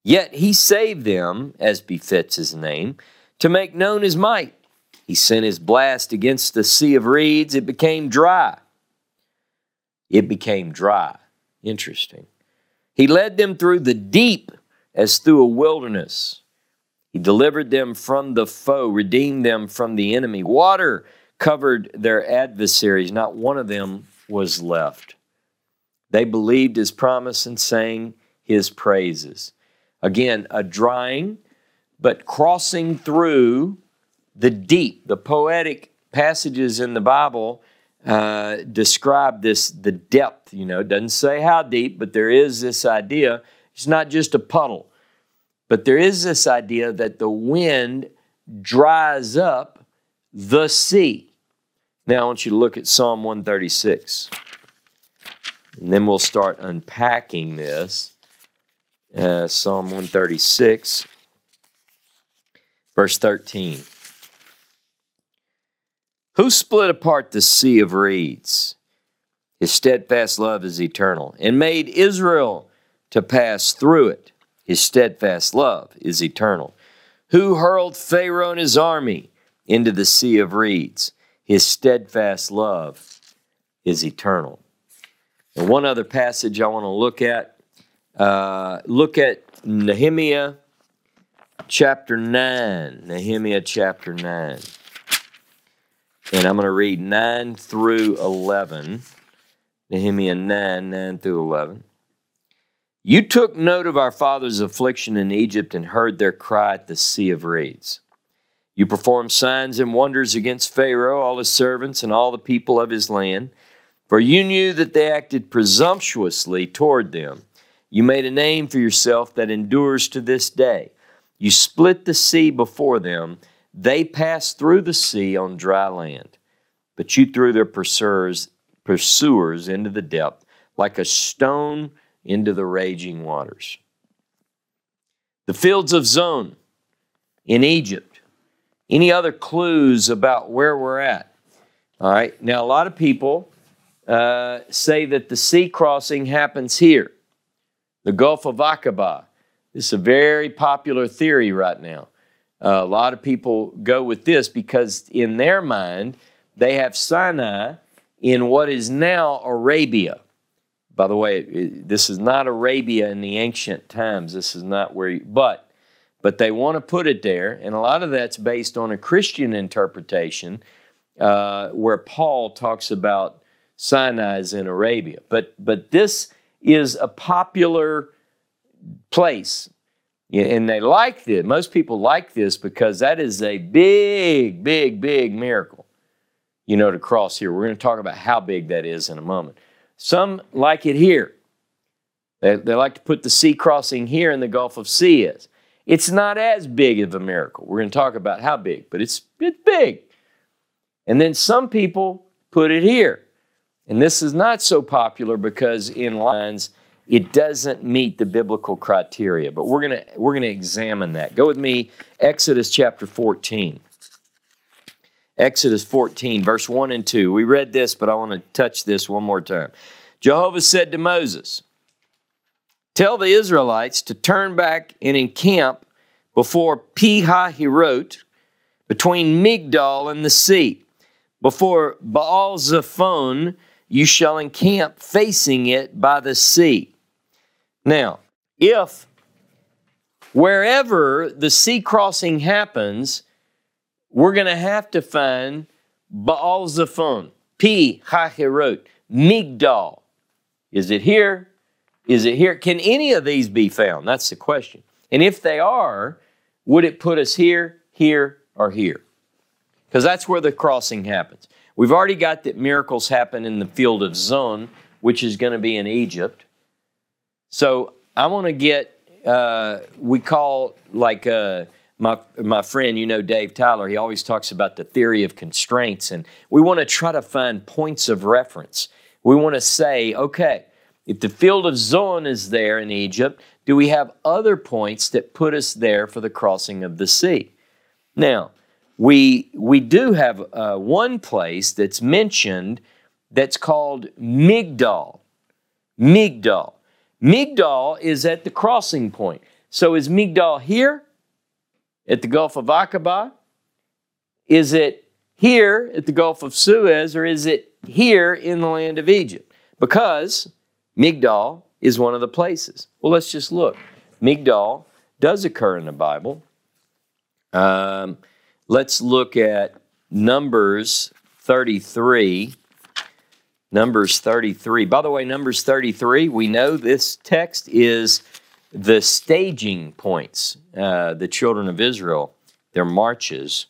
Yet he saved them, as befits his name, to make known his might. He sent his blast against the sea of reeds. It became dry. It became dry. Interesting. He led them through the deep as through a wilderness. He delivered them from the foe, redeemed them from the enemy. Water covered their adversaries, not one of them was left. They believed his promise and sang his praises. Again, a drying, but crossing through the deep. The poetic passages in the Bible uh, describe this, the depth, you know, it doesn't say how deep, but there is this idea. It's not just a puddle, but there is this idea that the wind dries up the sea. Now I want you to look at Psalm 136. And then we'll start unpacking this. Uh, Psalm 136, verse 13. Who split apart the sea of reeds? His steadfast love is eternal, and made Israel to pass through it. His steadfast love is eternal. Who hurled Pharaoh and his army into the sea of reeds? His steadfast love is eternal. And one other passage I want to look at uh, look at Nehemiah chapter 9. Nehemiah chapter 9. And I'm going to read 9 through 11. Nehemiah 9, 9 through 11. You took note of our father's affliction in Egypt and heard their cry at the Sea of Reeds. You performed signs and wonders against Pharaoh, all his servants, and all the people of his land, for you knew that they acted presumptuously toward them. You made a name for yourself that endures to this day. You split the sea before them they passed through the sea on dry land, but you threw their pursuers, pursuers into the depth like a stone into the raging waters. The fields of Zoan in Egypt. Any other clues about where we're at? All right, now a lot of people uh, say that the sea crossing happens here, the Gulf of Aqaba. This is a very popular theory right now. A lot of people go with this because, in their mind, they have Sinai in what is now Arabia. By the way, this is not Arabia in the ancient times. This is not where, you, but but they want to put it there, and a lot of that's based on a Christian interpretation, uh, where Paul talks about Sinai is in Arabia. But but this is a popular place and they like this. Most people like this because that is a big, big, big miracle, you know, to cross here. We're going to talk about how big that is in a moment. Some like it here. They, they like to put the sea crossing here in the Gulf of Suez. It's not as big of a miracle. We're going to talk about how big, but it's, it's big. And then some people put it here. And this is not so popular because in lines, it doesn't meet the biblical criteria. But we're gonna we're gonna examine that. Go with me, Exodus chapter 14. Exodus 14, verse 1 and 2. We read this, but I want to touch this one more time. Jehovah said to Moses, Tell the Israelites to turn back and encamp before Pi-hahirot, between Migdol and the sea. Before Baal Zephon, you shall encamp facing it by the sea. Now, if wherever the sea crossing happens, we're going to have to find Baal Zephon, Pi Hahirot, Migdal. Is it here? Is it here? Can any of these be found? That's the question. And if they are, would it put us here, here, or here? Because that's where the crossing happens. We've already got that miracles happen in the field of Zon, which is going to be in Egypt. So I want to get, uh, we call like uh, my, my friend, you know, Dave Tyler, he always talks about the theory of constraints. And we want to try to find points of reference. We want to say, okay, if the field of Zon is there in Egypt, do we have other points that put us there for the crossing of the sea? Now, we, we do have uh, one place that's mentioned that's called Migdal. Migdal. Migdal is at the crossing point. So is Migdal here at the Gulf of Aqaba? Is it here at the Gulf of Suez or is it here in the land of Egypt? Because Migdal is one of the places. Well, let's just look. Migdal does occur in the Bible. Um, let's look at Numbers 33. Numbers 33. By the way, Numbers 33, we know this text is the staging points, uh, the children of Israel, their marches.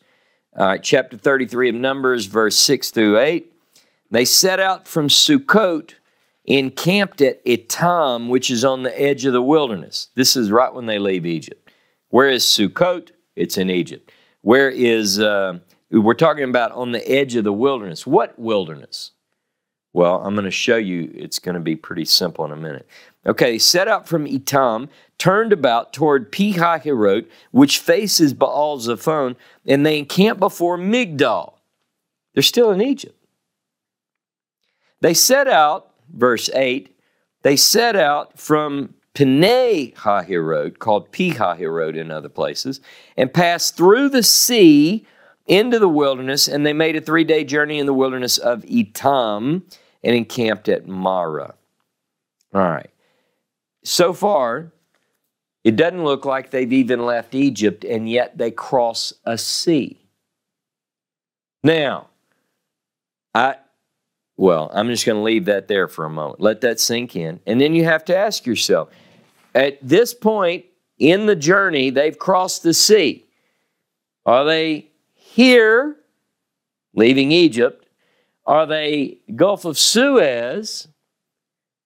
All right, chapter 33 of Numbers, verse 6 through 8. They set out from Sukkot encamped at Etam, which is on the edge of the wilderness. This is right when they leave Egypt. Where is Sukkot? It's in Egypt. Where is, uh, we're talking about on the edge of the wilderness. What wilderness? Well, I'm going to show you, it's going to be pretty simple in a minute. Okay, set out from Etam, turned about toward Pihahirot, which faces Baal Zephon, and they encamped before Migdal. They're still in Egypt. They set out verse 8, they set out from Pnei Hahirot, called Pihahirot in other places, and passed through the sea into the wilderness, and they made a three day journey in the wilderness of Etam and encamped at Marah. All right. So far, it doesn't look like they've even left Egypt, and yet they cross a sea. Now, I, well, I'm just going to leave that there for a moment. Let that sink in. And then you have to ask yourself at this point in the journey, they've crossed the sea. Are they here, leaving Egypt? Are they Gulf of Suez?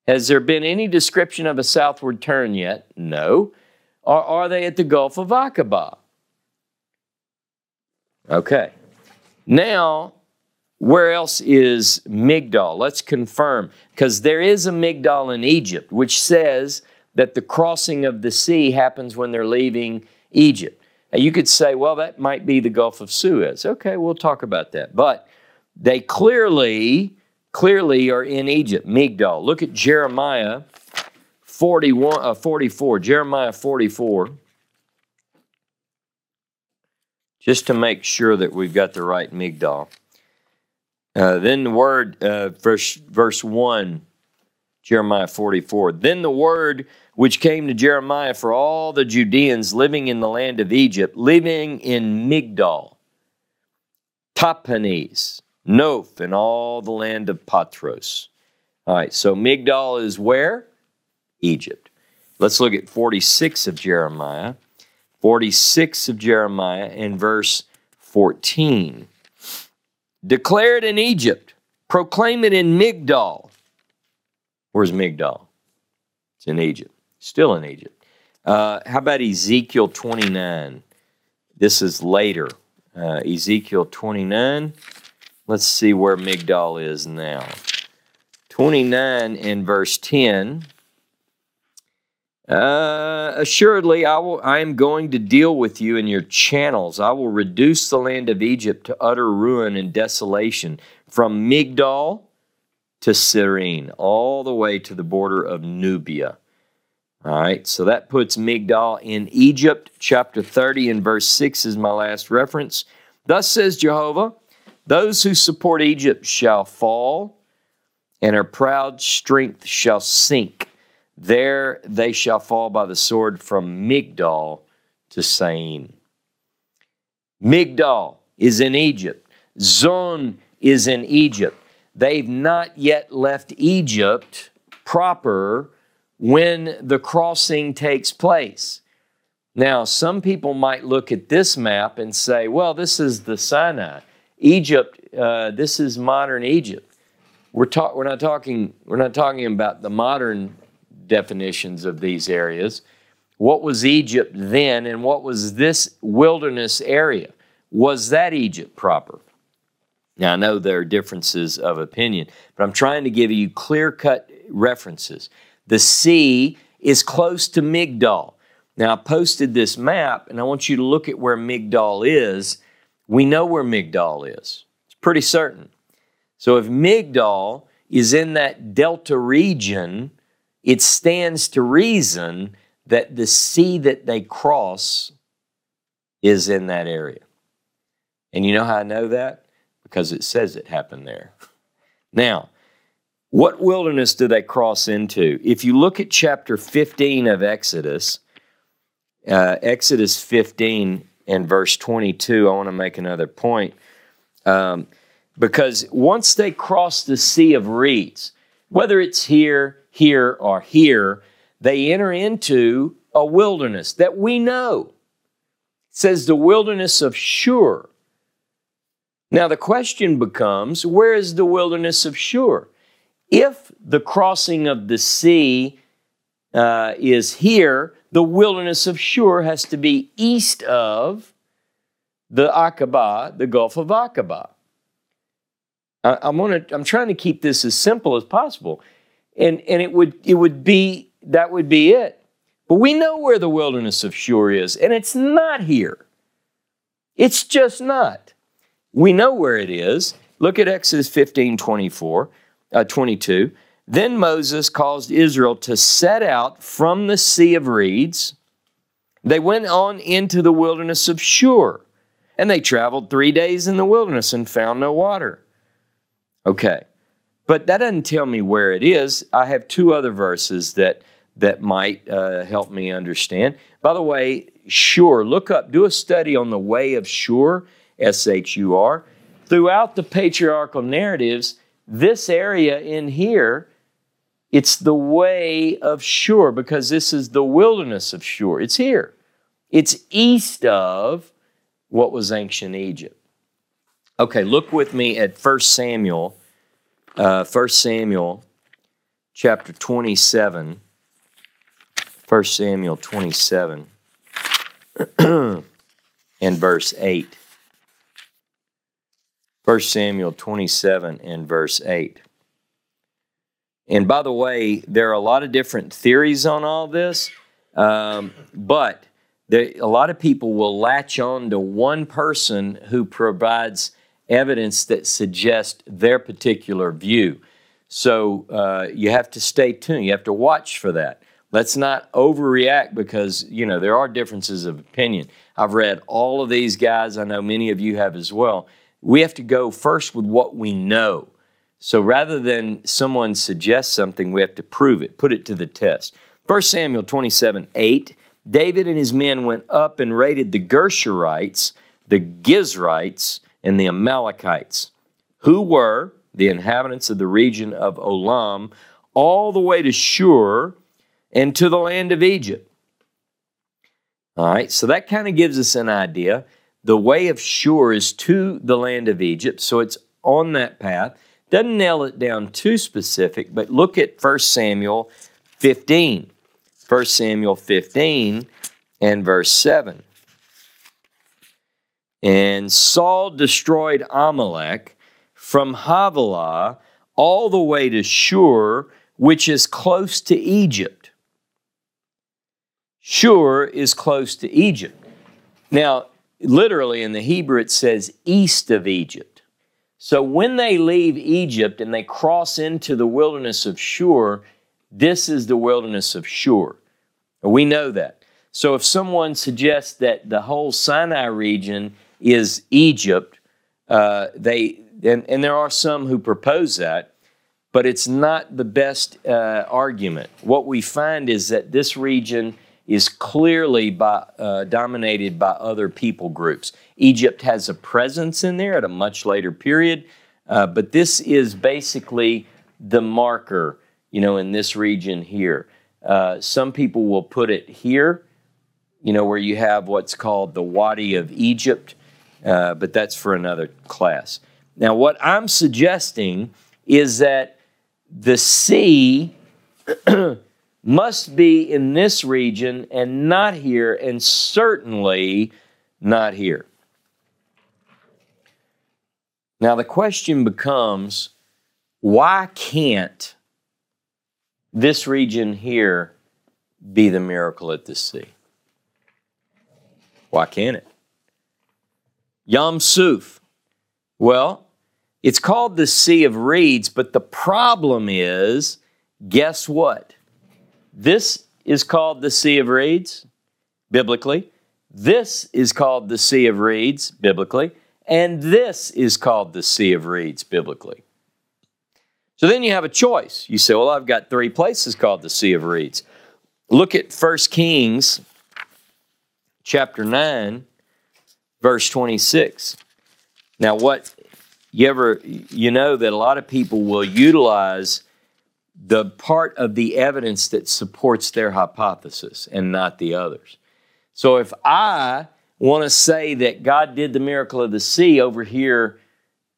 Has there been any description of a southward turn yet? No. Or are they at the Gulf of Aqaba? Okay. Now, where else is Migdal? Let's confirm, because there is a Migdal in Egypt, which says that the crossing of the sea happens when they're leaving Egypt. Now you could say, well, that might be the Gulf of Suez. Okay, we'll talk about that. But they clearly, clearly are in Egypt, Migdal. Look at Jeremiah 41, uh, 44. Jeremiah 44. Just to make sure that we've got the right Migdal. Uh, then the word, uh, verse, verse 1, Jeremiah 44. Then the word which came to Jeremiah for all the Judeans living in the land of Egypt, living in Migdal, Tahpanhes, Noph, and all the land of Pathros. All right, so Migdal is where? Egypt. Let's look at 46 of Jeremiah. 46 of Jeremiah in verse 14. Declare it in Egypt. Proclaim it in Migdal. Where's Migdal? It's in Egypt. Still in Egypt. Uh, how about Ezekiel 29? This is later. Uh, Ezekiel 29. Let's see where Migdal is now. 29 and verse 10. Uh, assuredly, I will. I am going to deal with you in your channels. I will reduce the land of Egypt to utter ruin and desolation, from Migdal to Syene, all the way to the border of Nubia. All right, so that puts Migdal in Egypt. Chapter 30 and verse 6 is my last reference. Thus says Jehovah Those who support Egypt shall fall, and her proud strength shall sink. There they shall fall by the sword from Migdal to Syene. Migdal is in Egypt. Zon is in Egypt. They've not yet left Egypt proper when the crossing takes place. Now, some people might look at this map and say, well, this is the Sinai. Egypt uh, this is modern Egypt. We're, talk, we're, not talking, we're not talking about the modern definitions of these areas. What was Egypt then, and what was this wilderness area? Was that Egypt proper? Now, I know there are differences of opinion, but I'm trying to give you clear cut references. The sea is close to Migdol. Now, I posted this map, and I want you to look at where Migdol is. We know where Migdol is, it's pretty certain. So, if Migdol is in that delta region, it stands to reason that the sea that they cross is in that area. And you know how I know that? because it says it happened there. Now, what wilderness do they cross into? If you look at chapter 15 of Exodus, uh, Exodus 15 and verse 22, I want to make another point. Um, because once they cross the Sea of Reeds, whether it's here, here, or here, they enter into a wilderness that we know. It says the wilderness of Shur. Now, the question becomes where is the wilderness of Shur? If the crossing of the sea uh, is here, the wilderness of Shur has to be east of the Aqaba, the Gulf of Aqaba. I, I'm, gonna, I'm trying to keep this as simple as possible. And, and it, would, it would be, that would be it. But we know where the wilderness of Shur is, and it's not here. It's just not. We know where it is. Look at Exodus 15 24, uh, 22. Then Moses caused Israel to set out from the Sea of Reeds. They went on into the wilderness of Shur, and they traveled three days in the wilderness and found no water. Okay, but that doesn't tell me where it is. I have two other verses that that might uh, help me understand. By the way, Shur, look up, do a study on the way of Shur S H U R. Throughout the patriarchal narratives, this area in here, it's the way of Shur because this is the wilderness of Shur. It's here. It's east of what was ancient Egypt. Okay, look with me at 1 Samuel, uh, 1 Samuel chapter 27. 1 Samuel 27 and verse 8. 1 Samuel 27 and verse 8. And by the way, there are a lot of different theories on all this, um, but there, a lot of people will latch on to one person who provides evidence that suggests their particular view. So uh, you have to stay tuned. You have to watch for that. Let's not overreact because you know there are differences of opinion. I've read all of these guys. I know many of you have as well we have to go first with what we know. So rather than someone suggest something, we have to prove it, put it to the test. 1 Samuel 27 8, David and his men went up and raided the Geshurites, the Gizrites, and the Amalekites, who were the inhabitants of the region of Olam, all the way to Shur and to the land of Egypt. All right, so that kind of gives us an idea. The way of Shur is to the land of Egypt, so it's on that path. Doesn't nail it down too specific, but look at 1 Samuel 15. 1 Samuel 15 and verse 7. And Saul destroyed Amalek from Havilah all the way to Shur, which is close to Egypt. Shur is close to Egypt. Now, literally in the Hebrew, it says east of Egypt. So when they leave Egypt and they cross into the wilderness of Shur, this is the wilderness of Shur. We know that. So if someone suggests that the whole Sinai region is Egypt, uh, they and, and there are some who propose that, but it's not the best uh, argument. What we find is that this region is clearly by, uh, dominated by other people groups. Egypt has a presence in there at a much later period, uh, but this is basically the marker, you know, in this region here. Uh, some people will put it here, you know, where you have what's called the Wadi of Egypt, uh, but that's for another class. Now, what I'm suggesting is that the sea must be in this region and not here, and certainly not here. Now, the question becomes why can't this region here be the miracle at the sea? Why can't it? Yam Suf. Well, it's called the Sea of Reeds, but the problem is guess what? This is called the Sea of Reeds, biblically. This is called the Sea of Reeds, biblically. And this is called the Sea of Reeds, biblically. So then you have a choice. You say, well, I've got three places called the Sea of Reeds. Look at 1 Kings chapter 9, verse 26. Now, what you ever, you know that a lot of people will utilize the part of the evidence that supports their hypothesis and not the others. So if I want to say that God did the miracle of the sea over here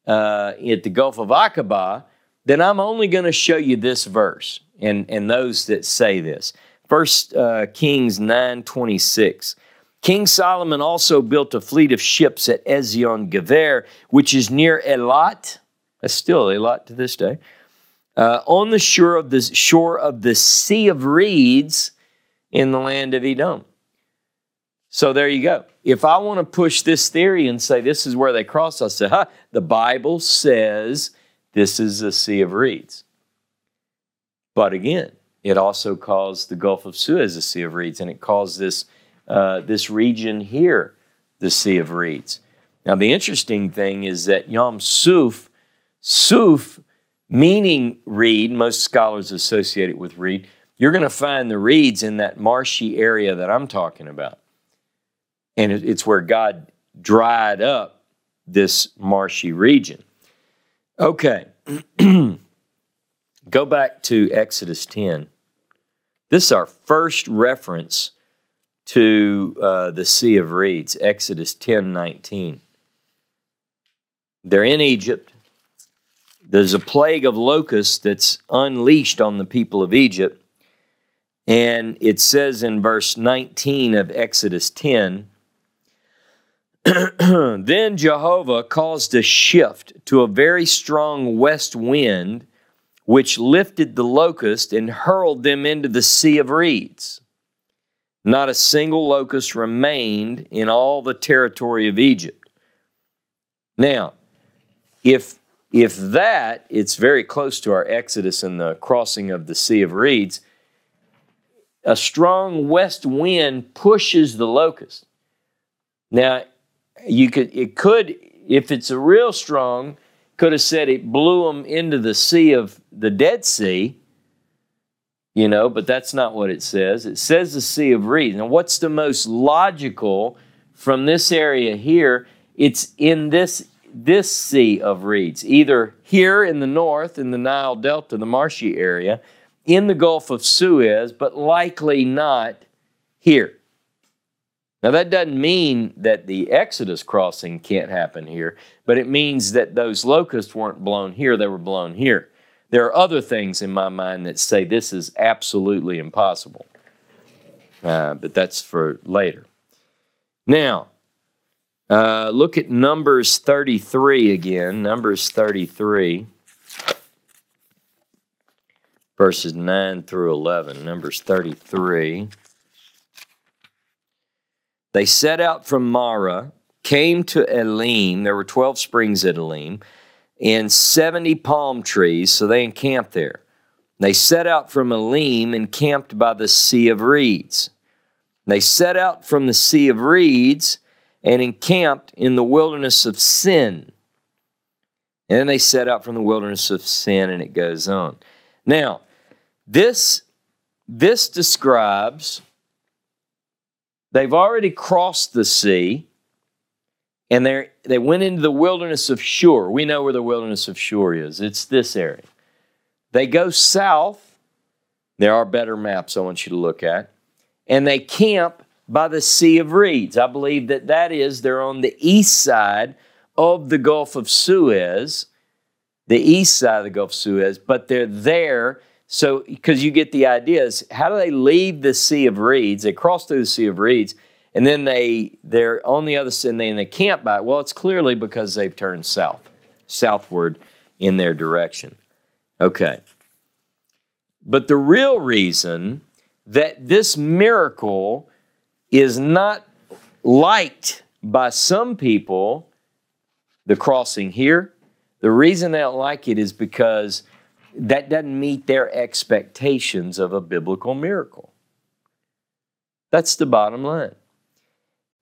uh, at the Gulf of Aqaba, then I'm only going to show you this verse and, and those that say this. First uh, Kings 9:26. King Solomon also built a fleet of ships at Ezion Geber, which is near Elat. That's still Elat to this day. Uh, on the shore of the shore of the Sea of Reeds in the land of Edom. So there you go. If I want to push this theory and say this is where they cross, I say, huh, the Bible says this is the Sea of Reeds. But again, it also calls the Gulf of Suez the Sea of Reeds, and it calls this, uh, this region here the Sea of Reeds. Now, the interesting thing is that Yom Suf, Suf meaning reed, most scholars associate it with reed, you're going to find the reeds in that marshy area that I'm talking about. And it's where God dried up this marshy region. Okay, go back to Exodus 10. This is our first reference to uh, the Sea of Reeds, Exodus 10 19. They're in Egypt. There's a plague of locusts that's unleashed on the people of Egypt. And it says in verse 19 of Exodus 10 then Jehovah caused a shift to a very strong west wind, which lifted the locust and hurled them into the sea of reeds. Not a single locust remained in all the territory of Egypt. Now, if if that, it's very close to our Exodus and the crossing of the Sea of Reeds. A strong west wind pushes the locust. Now, you could it could if it's a real strong could have said it blew them into the sea of the dead sea you know but that's not what it says it says the sea of reeds now what's the most logical from this area here it's in this this sea of reeds either here in the north in the nile delta the marshy area in the gulf of suez but likely not here now, that doesn't mean that the Exodus crossing can't happen here, but it means that those locusts weren't blown here, they were blown here. There are other things in my mind that say this is absolutely impossible, uh, but that's for later. Now, uh, look at Numbers 33 again. Numbers 33, verses 9 through 11. Numbers 33. They set out from Marah, came to Elim. There were 12 springs at Elim and 70 palm trees, so they encamped there. They set out from Elim and camped by the Sea of Reeds. They set out from the Sea of Reeds and encamped in the wilderness of Sin. And then they set out from the wilderness of Sin, and it goes on. Now, this, this describes They've already crossed the sea and they they went into the wilderness of Shur. We know where the wilderness of Shur is. It's this area. They go south. There are better maps I want you to look at. And they camp by the Sea of Reeds. I believe that that is they're on the east side of the Gulf of Suez, the east side of the Gulf of Suez, but they're there. So, because you get the idea is how do they leave the Sea of Reeds? They cross through the Sea of Reeds, and then they they're on the other side, and they, and they camp by. Well, it's clearly because they've turned south, southward in their direction. Okay. But the real reason that this miracle is not liked by some people, the crossing here, the reason they don't like it is because that doesn't meet their expectations of a biblical miracle. That's the bottom line.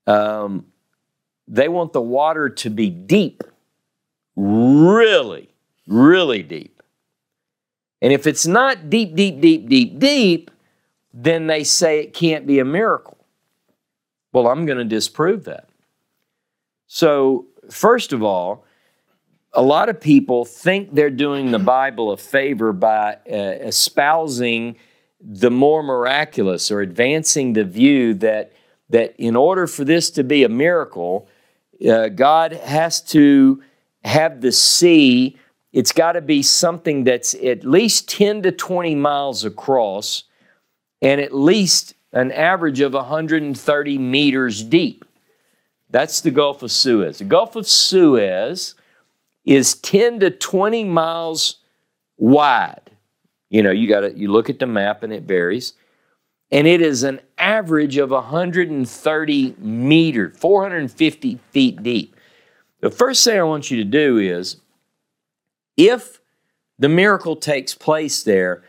Um, they want the water to be deep, really, really deep. And if it's not deep, deep, deep, deep, deep, then they say it can't be a miracle. Well, I'm going to disprove that. So, first of all, a lot of people think they're doing the Bible a favor by uh, espousing the more miraculous or advancing the view that, that in order for this to be a miracle, uh, God has to have the sea, it's got to be something that's at least 10 to 20 miles across and at least an average of 130 meters deep. That's the Gulf of Suez. The Gulf of Suez is 10 to 20 miles wide. You know, you got to you look at the map and it varies. And it is an average of 130 meters, 450 feet deep. The first thing I want you to do is if the miracle takes place there,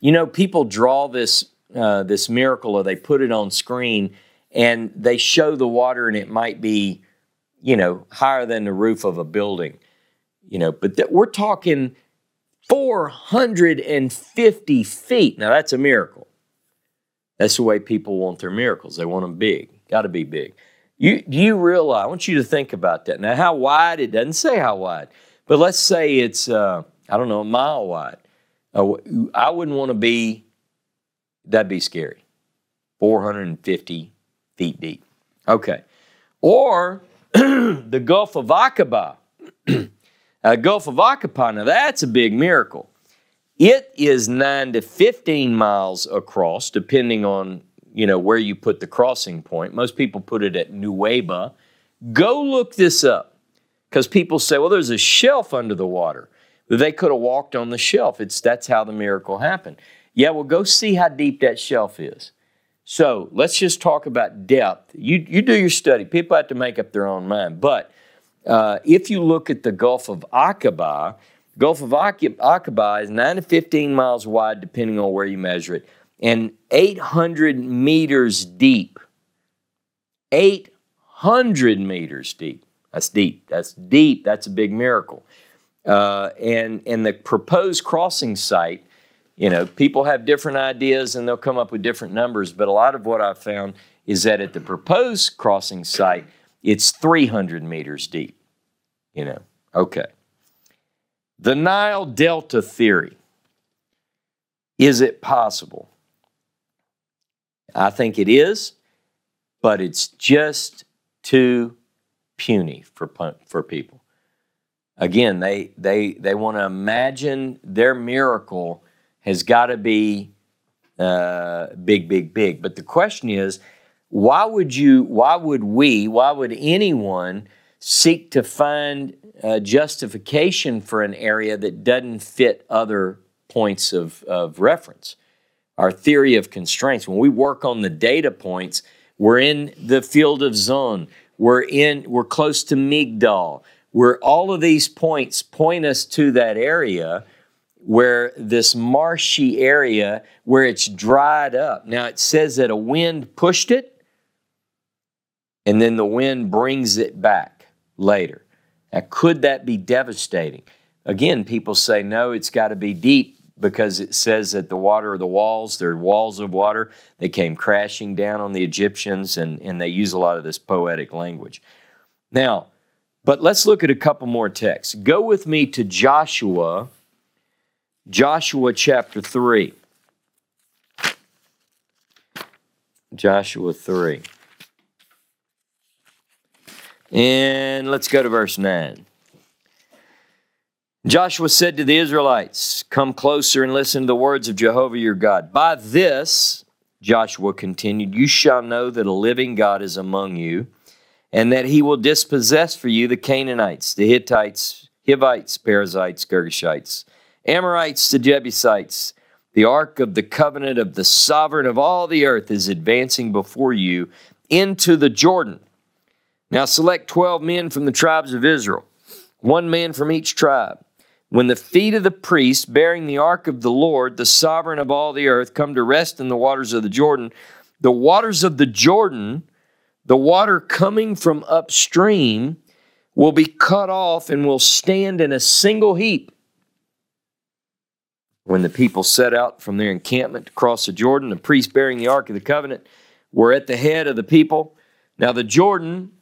you know, people draw this uh, this miracle or they put it on screen and they show the water and it might be, you know, higher than the roof of a building, you know, but th- we're talking 450 feet. Now that's a miracle. That's the way people want their miracles. They want them big. Got to be big. You do you realize? I want you to think about that. Now, how wide? It doesn't say how wide, but let's say it's uh, I don't know a mile wide. Uh, I wouldn't want to be. That'd be scary. 450 feet deep. Okay, or the Gulf of Aqaba. uh, Gulf of Aqaba. Now that's a big miracle. It is nine to 15 miles across, depending on you know where you put the crossing point. Most people put it at Nuweiba. Go look this up because people say, well, there's a shelf under the water. They could have walked on the shelf. It's that's how the miracle happened. Yeah, well, go see how deep that shelf is. So let's just talk about depth. You you do your study. People have to make up their own mind. But uh, if you look at the Gulf of Aqaba, Gulf of Aqaba is 9 to 15 miles wide, depending on where you measure it, and 800 meters deep. 800 meters deep. That's deep. That's deep. That's a big miracle. Uh, and, and the proposed crossing site, you know, people have different ideas and they'll come up with different numbers, but a lot of what I've found is that at the proposed crossing site, it's 300 meters deep. You know, okay. The Nile Delta theory. Is it possible? I think it is, but it's just too puny for, for people. Again, they, they, they want to imagine their miracle has got to be uh, big, big, big. But the question is, why would you, why would we, why would anyone seek to find uh, justification for an area that doesn't fit other points of, of reference. Our theory of constraints, when we work on the data points, we're in the field of Zoan. we're in, we're close to Migdal, where all of these points point us to that area where this marshy area where it's dried up. Now it says that a wind pushed it, and then the wind brings it back later. Now, could that be devastating? Again, people say, no, it's got to be deep because it says that the water of the walls, they're walls of water, they came crashing down on the Egyptians, and, and they use a lot of this poetic language. Now, but let's look at a couple more texts. Go with me to Joshua, Joshua chapter 3. Joshua 3. And let's go to verse 9. Joshua said to the Israelites, Come closer and listen to the words of Jehovah your God. By this, Joshua continued, You shall know that a living God is among you, and that he will dispossess for you the Canaanites, the Hittites, Hivites, Perizzites, Girgashites, Amorites, to Jebusites. The ark of the covenant of the sovereign of all the earth is advancing before you into the Jordan. Now select 12 men from the tribes of Israel, one man from each tribe. When the feet of the priests bearing the ark of the Lord, the sovereign of all the earth, come to rest in the waters of the Jordan, the waters of the Jordan, the water coming from upstream, will be cut off and will stand in a single heap. When the people set out from their encampment to cross the Jordan, the priests bearing the ark of the covenant were at the head of the people. Now the Jordan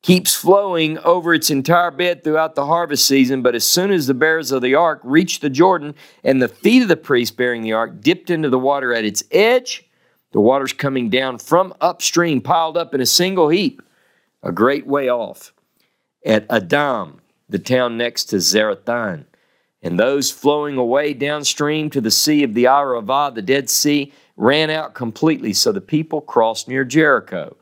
keeps flowing over its entire bed throughout the harvest season. But as soon as the bearers of the ark reached the Jordan and the feet of the priest bearing the ark dipped into the water at its edge, the waters coming down from upstream piled up in a single heap, a great way off, at Adam, the town next to Zarethan. And those flowing away downstream to the sea of the Arava, the Dead Sea, ran out completely, so the people crossed near Jericho.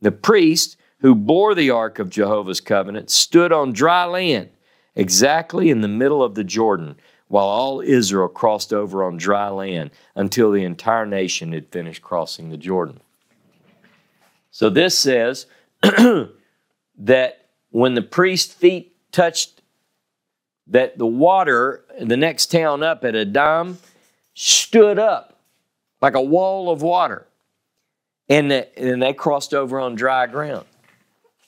The priest who bore the ark of Jehovah's covenant, stood on dry land, exactly in the middle of the Jordan, while all Israel crossed over on dry land until the entire nation had finished crossing the Jordan. So this says that when the priest's feet touched that the water, the next town up at Adam, stood up like a wall of water. And, the, and they crossed over on dry ground.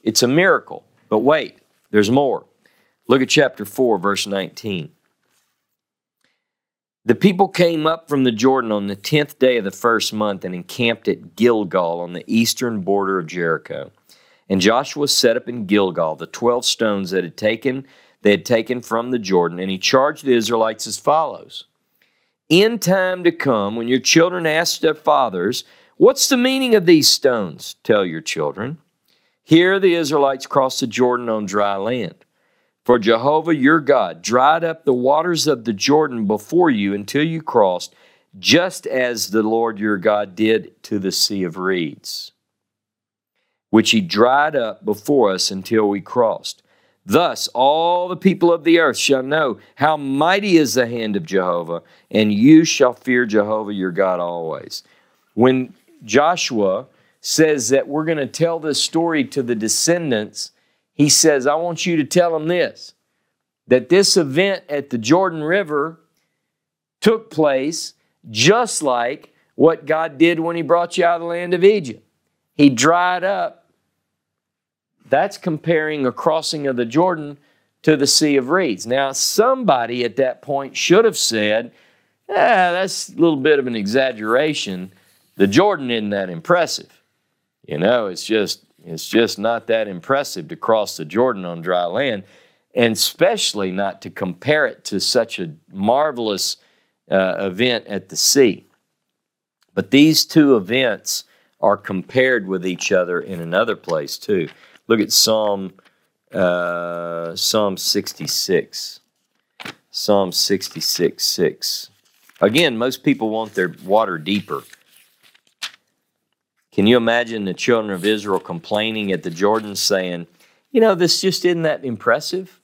It's a miracle. But wait, there's more. Look at chapter 4, verse 19. The people came up from the Jordan on the tenth day of the first month and encamped at Gilgal on the eastern border of Jericho. And Joshua set up in Gilgal the twelve stones that had taken they had taken from the Jordan, and he charged the Israelites as follows: In time to come, when your children ask their fathers, "What's the meaning of these stones?" Tell your children. Here the Israelites crossed the Jordan on dry land. For Jehovah your God dried up the waters of the Jordan before you until you crossed, just as the Lord your God did to the Sea of Reeds, which he dried up before us until we crossed. Thus all the people of the earth shall know how mighty is the hand of Jehovah, and you shall fear Jehovah your God always. When Joshua says that we're going to tell this story to the descendants, he says, I want you to tell them this that this event at the Jordan River took place just like what God did when He brought you out of the land of Egypt. He dried up. That's comparing a crossing of the Jordan to the Sea of Reeds. Now, somebody at that point should have said, ah, that's a little bit of an exaggeration. The Jordan isn't that impressive. You know, it's just it's just not that impressive to cross the Jordan on dry land, and especially not to compare it to such a marvelous uh, event at the sea. But these two events are compared with each other in another place too. Look at Psalm uh, Psalm 66. Psalm 66 6. Again, most people want their water deeper. Can you imagine the children of Israel complaining at the Jordan saying, you know, this just isn't that impressive?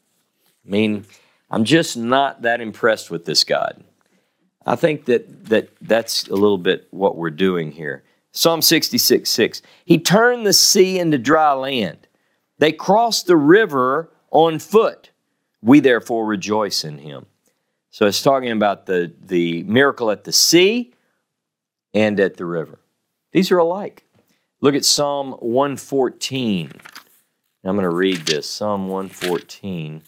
I mean, I'm just not that impressed with this God. I think that, that that's a little bit what we're doing here. Psalm 66 6. He turned the sea into dry land. They crossed the river on foot. We therefore rejoice in him. So it's talking about the, the miracle at the sea and at the river. These are alike. Look at Psalm 114. I'm going to read this Psalm 114.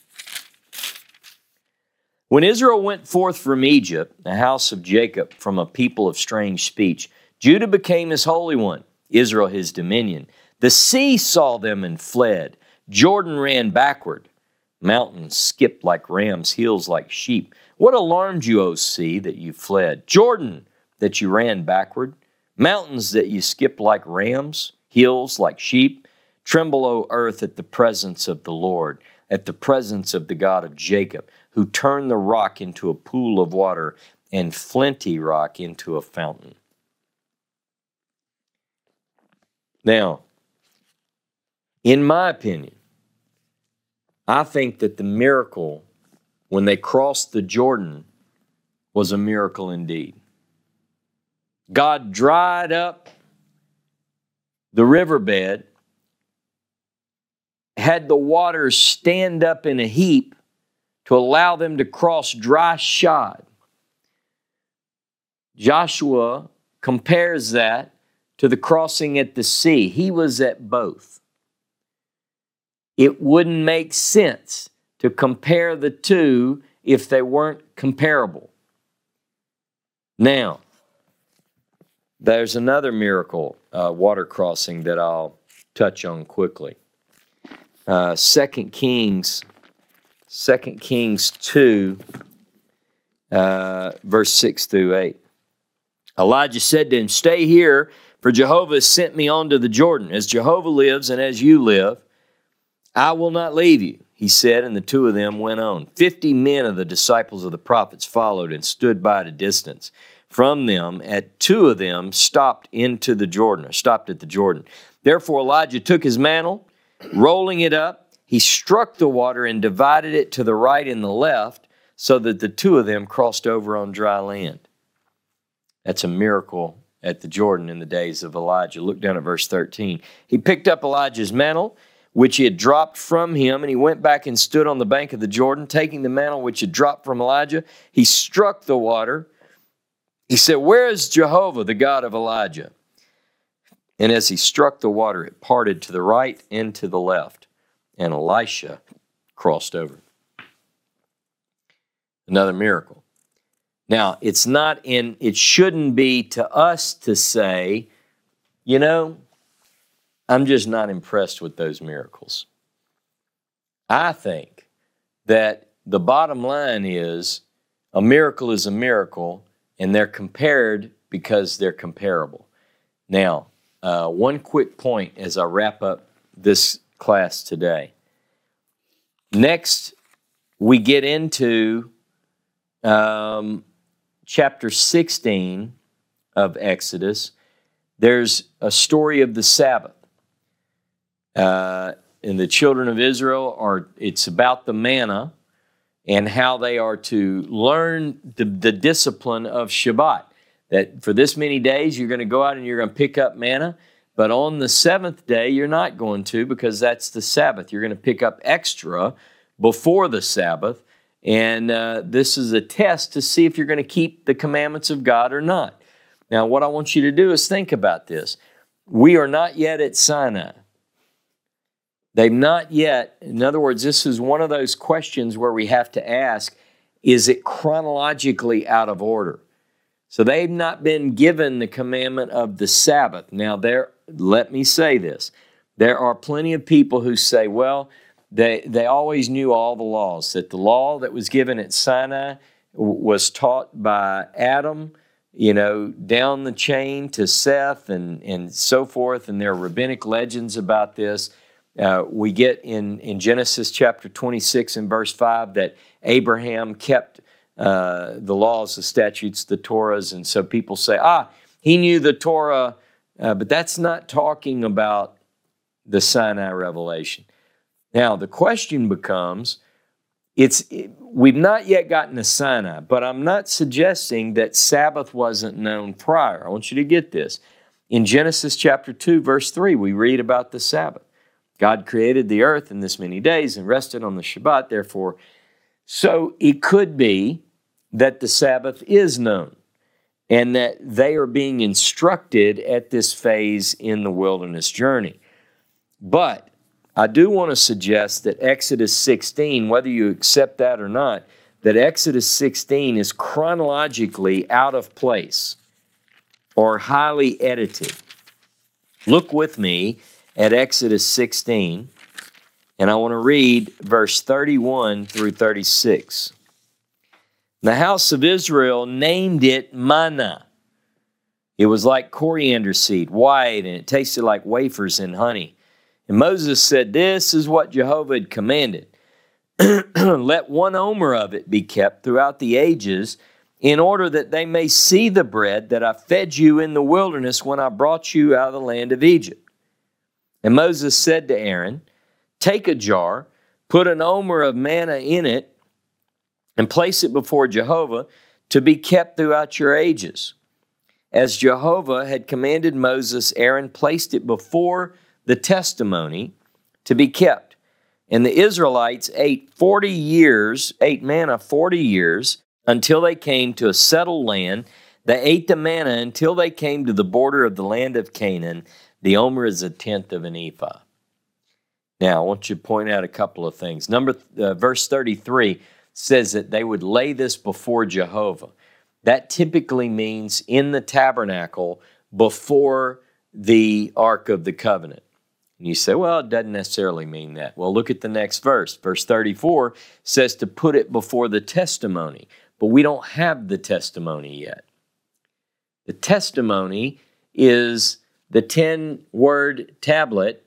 When Israel went forth from Egypt, the house of Jacob, from a people of strange speech, Judah became his holy one, Israel his dominion. The sea saw them and fled. Jordan ran backward. Mountains skipped like rams, hills like sheep. What alarmed you, O sea, that you fled? Jordan, that you ran backward? mountains that you skipped like rams, hills like sheep. Tremble, O earth, at the presence of the Lord, at the presence of the God of Jacob, who turned the rock into a pool of water and flinty rock into a fountain. Now, in my opinion, I think that the miracle when they crossed the Jordan was a miracle indeed. God dried up the riverbed, had the waters stand up in a heap to allow them to cross dry shod. Joshua compares that to the crossing at the sea. He was at both. It wouldn't make sense to compare the two if they weren't comparable. Now, there's another miracle, uh, water crossing, that I'll touch on quickly. Uh, 2 Kings, 2 Kings 2, uh, verse 6 through 8. Elijah said to him, Stay here, for Jehovah has sent me on to the Jordan. As Jehovah lives and as you live, I will not leave you he said, and the two of them went on. Fifty men of the disciples of the prophets followed and stood by at a distance from them. At two of them stopped into the Jordan, or stopped at the Jordan. Therefore Elijah took his mantle, rolling it up, he struck the water and divided it to the right and the left, so that the two of them crossed over on dry land. That's a miracle at the Jordan in the days of Elijah. Look down at verse 13. He picked up Elijah's mantle which he had dropped from him, and he went back and stood on the bank of the Jordan, taking the mantle which had dropped from Elijah. He struck the water. He said, Where is Jehovah, the God of Elijah? And as he struck the water, it parted to the right and to the left, and Elisha crossed over. Another miracle. Now, it's not in, it shouldn't be to us to say, you know, I'm just not impressed with those miracles. I think that the bottom line is a miracle is a miracle, and they're compared because they're comparable. Now, uh, one quick point as I wrap up this class today. Next, we get into um, chapter 16 of Exodus. There's a story of the Sabbath. Uh, and the children of Israel are, it's about the manna and how they are to learn the, the discipline of Shabbat. That for this many days you're going to go out and you're going to pick up manna, but on the seventh day you're not going to because that's the Sabbath. You're going to pick up extra before the Sabbath. And uh, this is a test to see if you're going to keep the commandments of God or not. Now, what I want you to do is think about this. We are not yet at Sinai. They've not yet, in other words, this is one of those questions where we have to ask is it chronologically out of order? So they've not been given the commandment of the Sabbath. Now, there, let me say this. There are plenty of people who say, well, they, they always knew all the laws, that the law that was given at Sinai was taught by Adam, you know, down the chain to Seth and, and so forth, and there are rabbinic legends about this. Uh, we get in, in Genesis chapter 26 and verse 5 that Abraham kept uh, the laws, the statutes, the Torahs. And so people say, ah, he knew the Torah, uh, but that's not talking about the Sinai revelation. Now, the question becomes it's, we've not yet gotten to Sinai, but I'm not suggesting that Sabbath wasn't known prior. I want you to get this. In Genesis chapter 2, verse 3, we read about the Sabbath. God created the earth in this many days and rested on the Shabbat, therefore. So it could be that the Sabbath is known and that they are being instructed at this phase in the wilderness journey. But I do want to suggest that Exodus 16, whether you accept that or not, that Exodus 16 is chronologically out of place or highly edited. Look with me at Exodus 16, and I want to read verse 31 through 36. The house of Israel named it manna. It was like coriander seed, white, and it tasted like wafers and honey. And Moses said, This is what Jehovah had commanded. Let one omer of it be kept throughout the ages, in order that they may see the bread that I fed you in the wilderness when I brought you out of the land of Egypt. And Moses said to Aaron, Take a jar, put an omer of manna in it, and place it before Jehovah to be kept throughout your ages. As Jehovah had commanded Moses, Aaron placed it before the testimony to be kept. And the Israelites ate 40 years, ate manna 40 years until they came to a settled land. They ate the manna until they came to the border of the land of Canaan. The omer is a tenth of an ephah. Now, I want you to point out a couple of things. Number uh, verse 33 says that they would lay this before Jehovah. That typically means in the tabernacle before the Ark of the Covenant. And you say, well, it doesn't necessarily mean that. Well, look at the next verse. Verse 34 says to put it before the testimony, but we don't have the testimony yet. The testimony is the 10 word tablet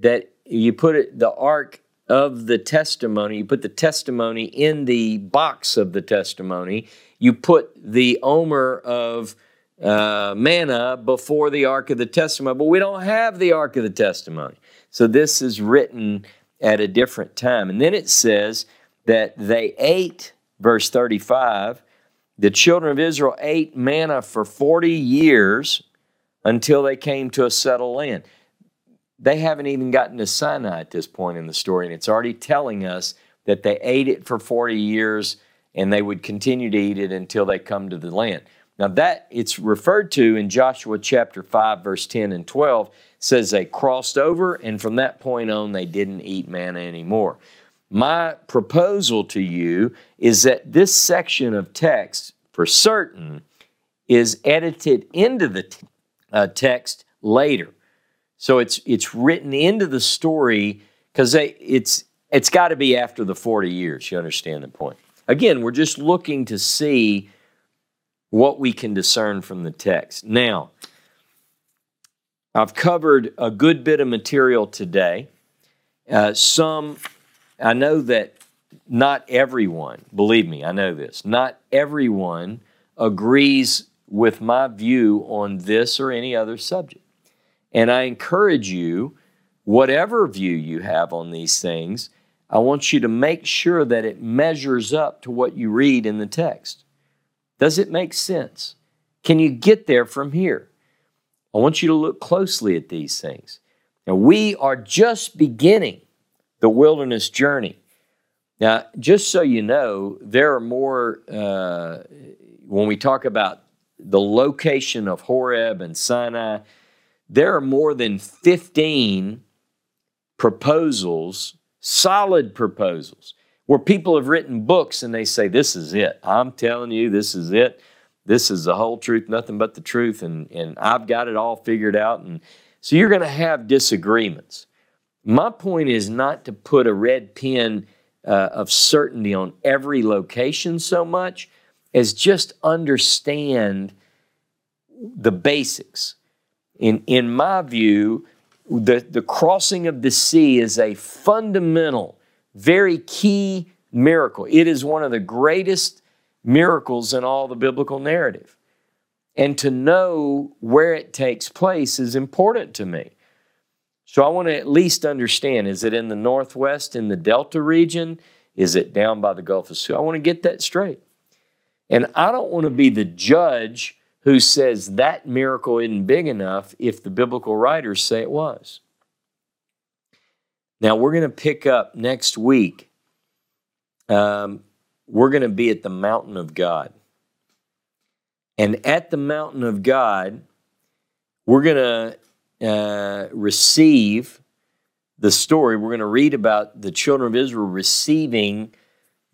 that you put it, the ark of the testimony, you put the testimony in the box of the testimony, you put the omer of uh, manna before the ark of the testimony, but we don't have the ark of the testimony. So this is written at a different time. And then it says that they ate, verse 35, the children of Israel ate manna for 40 years until they came to a settled land they haven't even gotten to Sinai at this point in the story, and it's already telling us that they ate it for 40 years and they would continue to eat it until they come to the land. Now that it's referred to in Joshua chapter 5 verse 10 and 12 says they crossed over and from that point on they didn't eat manna anymore. My proposal to you is that this section of text for certain is edited into the t- uh, text later. So it's it's written into the story because it's it's got to be after the 40 years. You understand the point? Again, we're just looking to see what we can discern from the text. Now, I've covered a good bit of material today. Uh, some, I know that not everyone, believe me, I know this, not everyone agrees with my view on this or any other subject. And I encourage you, whatever view you have on these things, I want you to make sure that it measures up to what you read in the text. Does it make sense? Can you get there from here? I want you to look closely at these things. Now, we are just beginning the wilderness journey. Now, just so you know, there are more, uh, when we talk about the location of Horeb and Sinai, there are more than 15 proposals, solid proposals, where people have written books and they say, This is it. I'm telling you, this is it. This is the whole truth, nothing but the truth, and, and I've got it all figured out. And so you're going to have disagreements. My point is not to put a red pen uh, of certainty on every location so much as just understand the basics. In, in my view, the, the crossing of the sea is a fundamental, very key miracle. It is one of the greatest miracles in all the biblical narrative. And to know where it takes place is important to me. So I want to at least understand is it in the Northwest, in the Delta region? Is it down by the Gulf of Suez? I want to get that straight. And I don't want to be the judge who says that miracle isn't big enough if the biblical writers say it was. Now, we're going to pick up next week. Um, we're going to be at the mountain of God. And at the mountain of God, we're going to uh, receive the story. We're going to read about the children of Israel receiving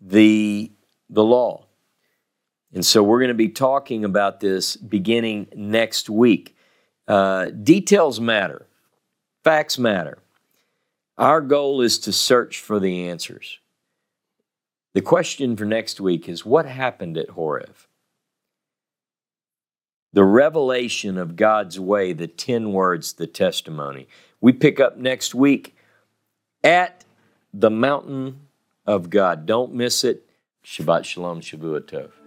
the, the law. And so we're going to be talking about this beginning next week. Uh, details matter, facts matter. Our goal is to search for the answers. The question for next week is what happened at Horeb? The revelation of God's way, the 10 words, the testimony. We pick up next week at the mountain of God. Don't miss it. Shabbat Shalom, Shavua Tov.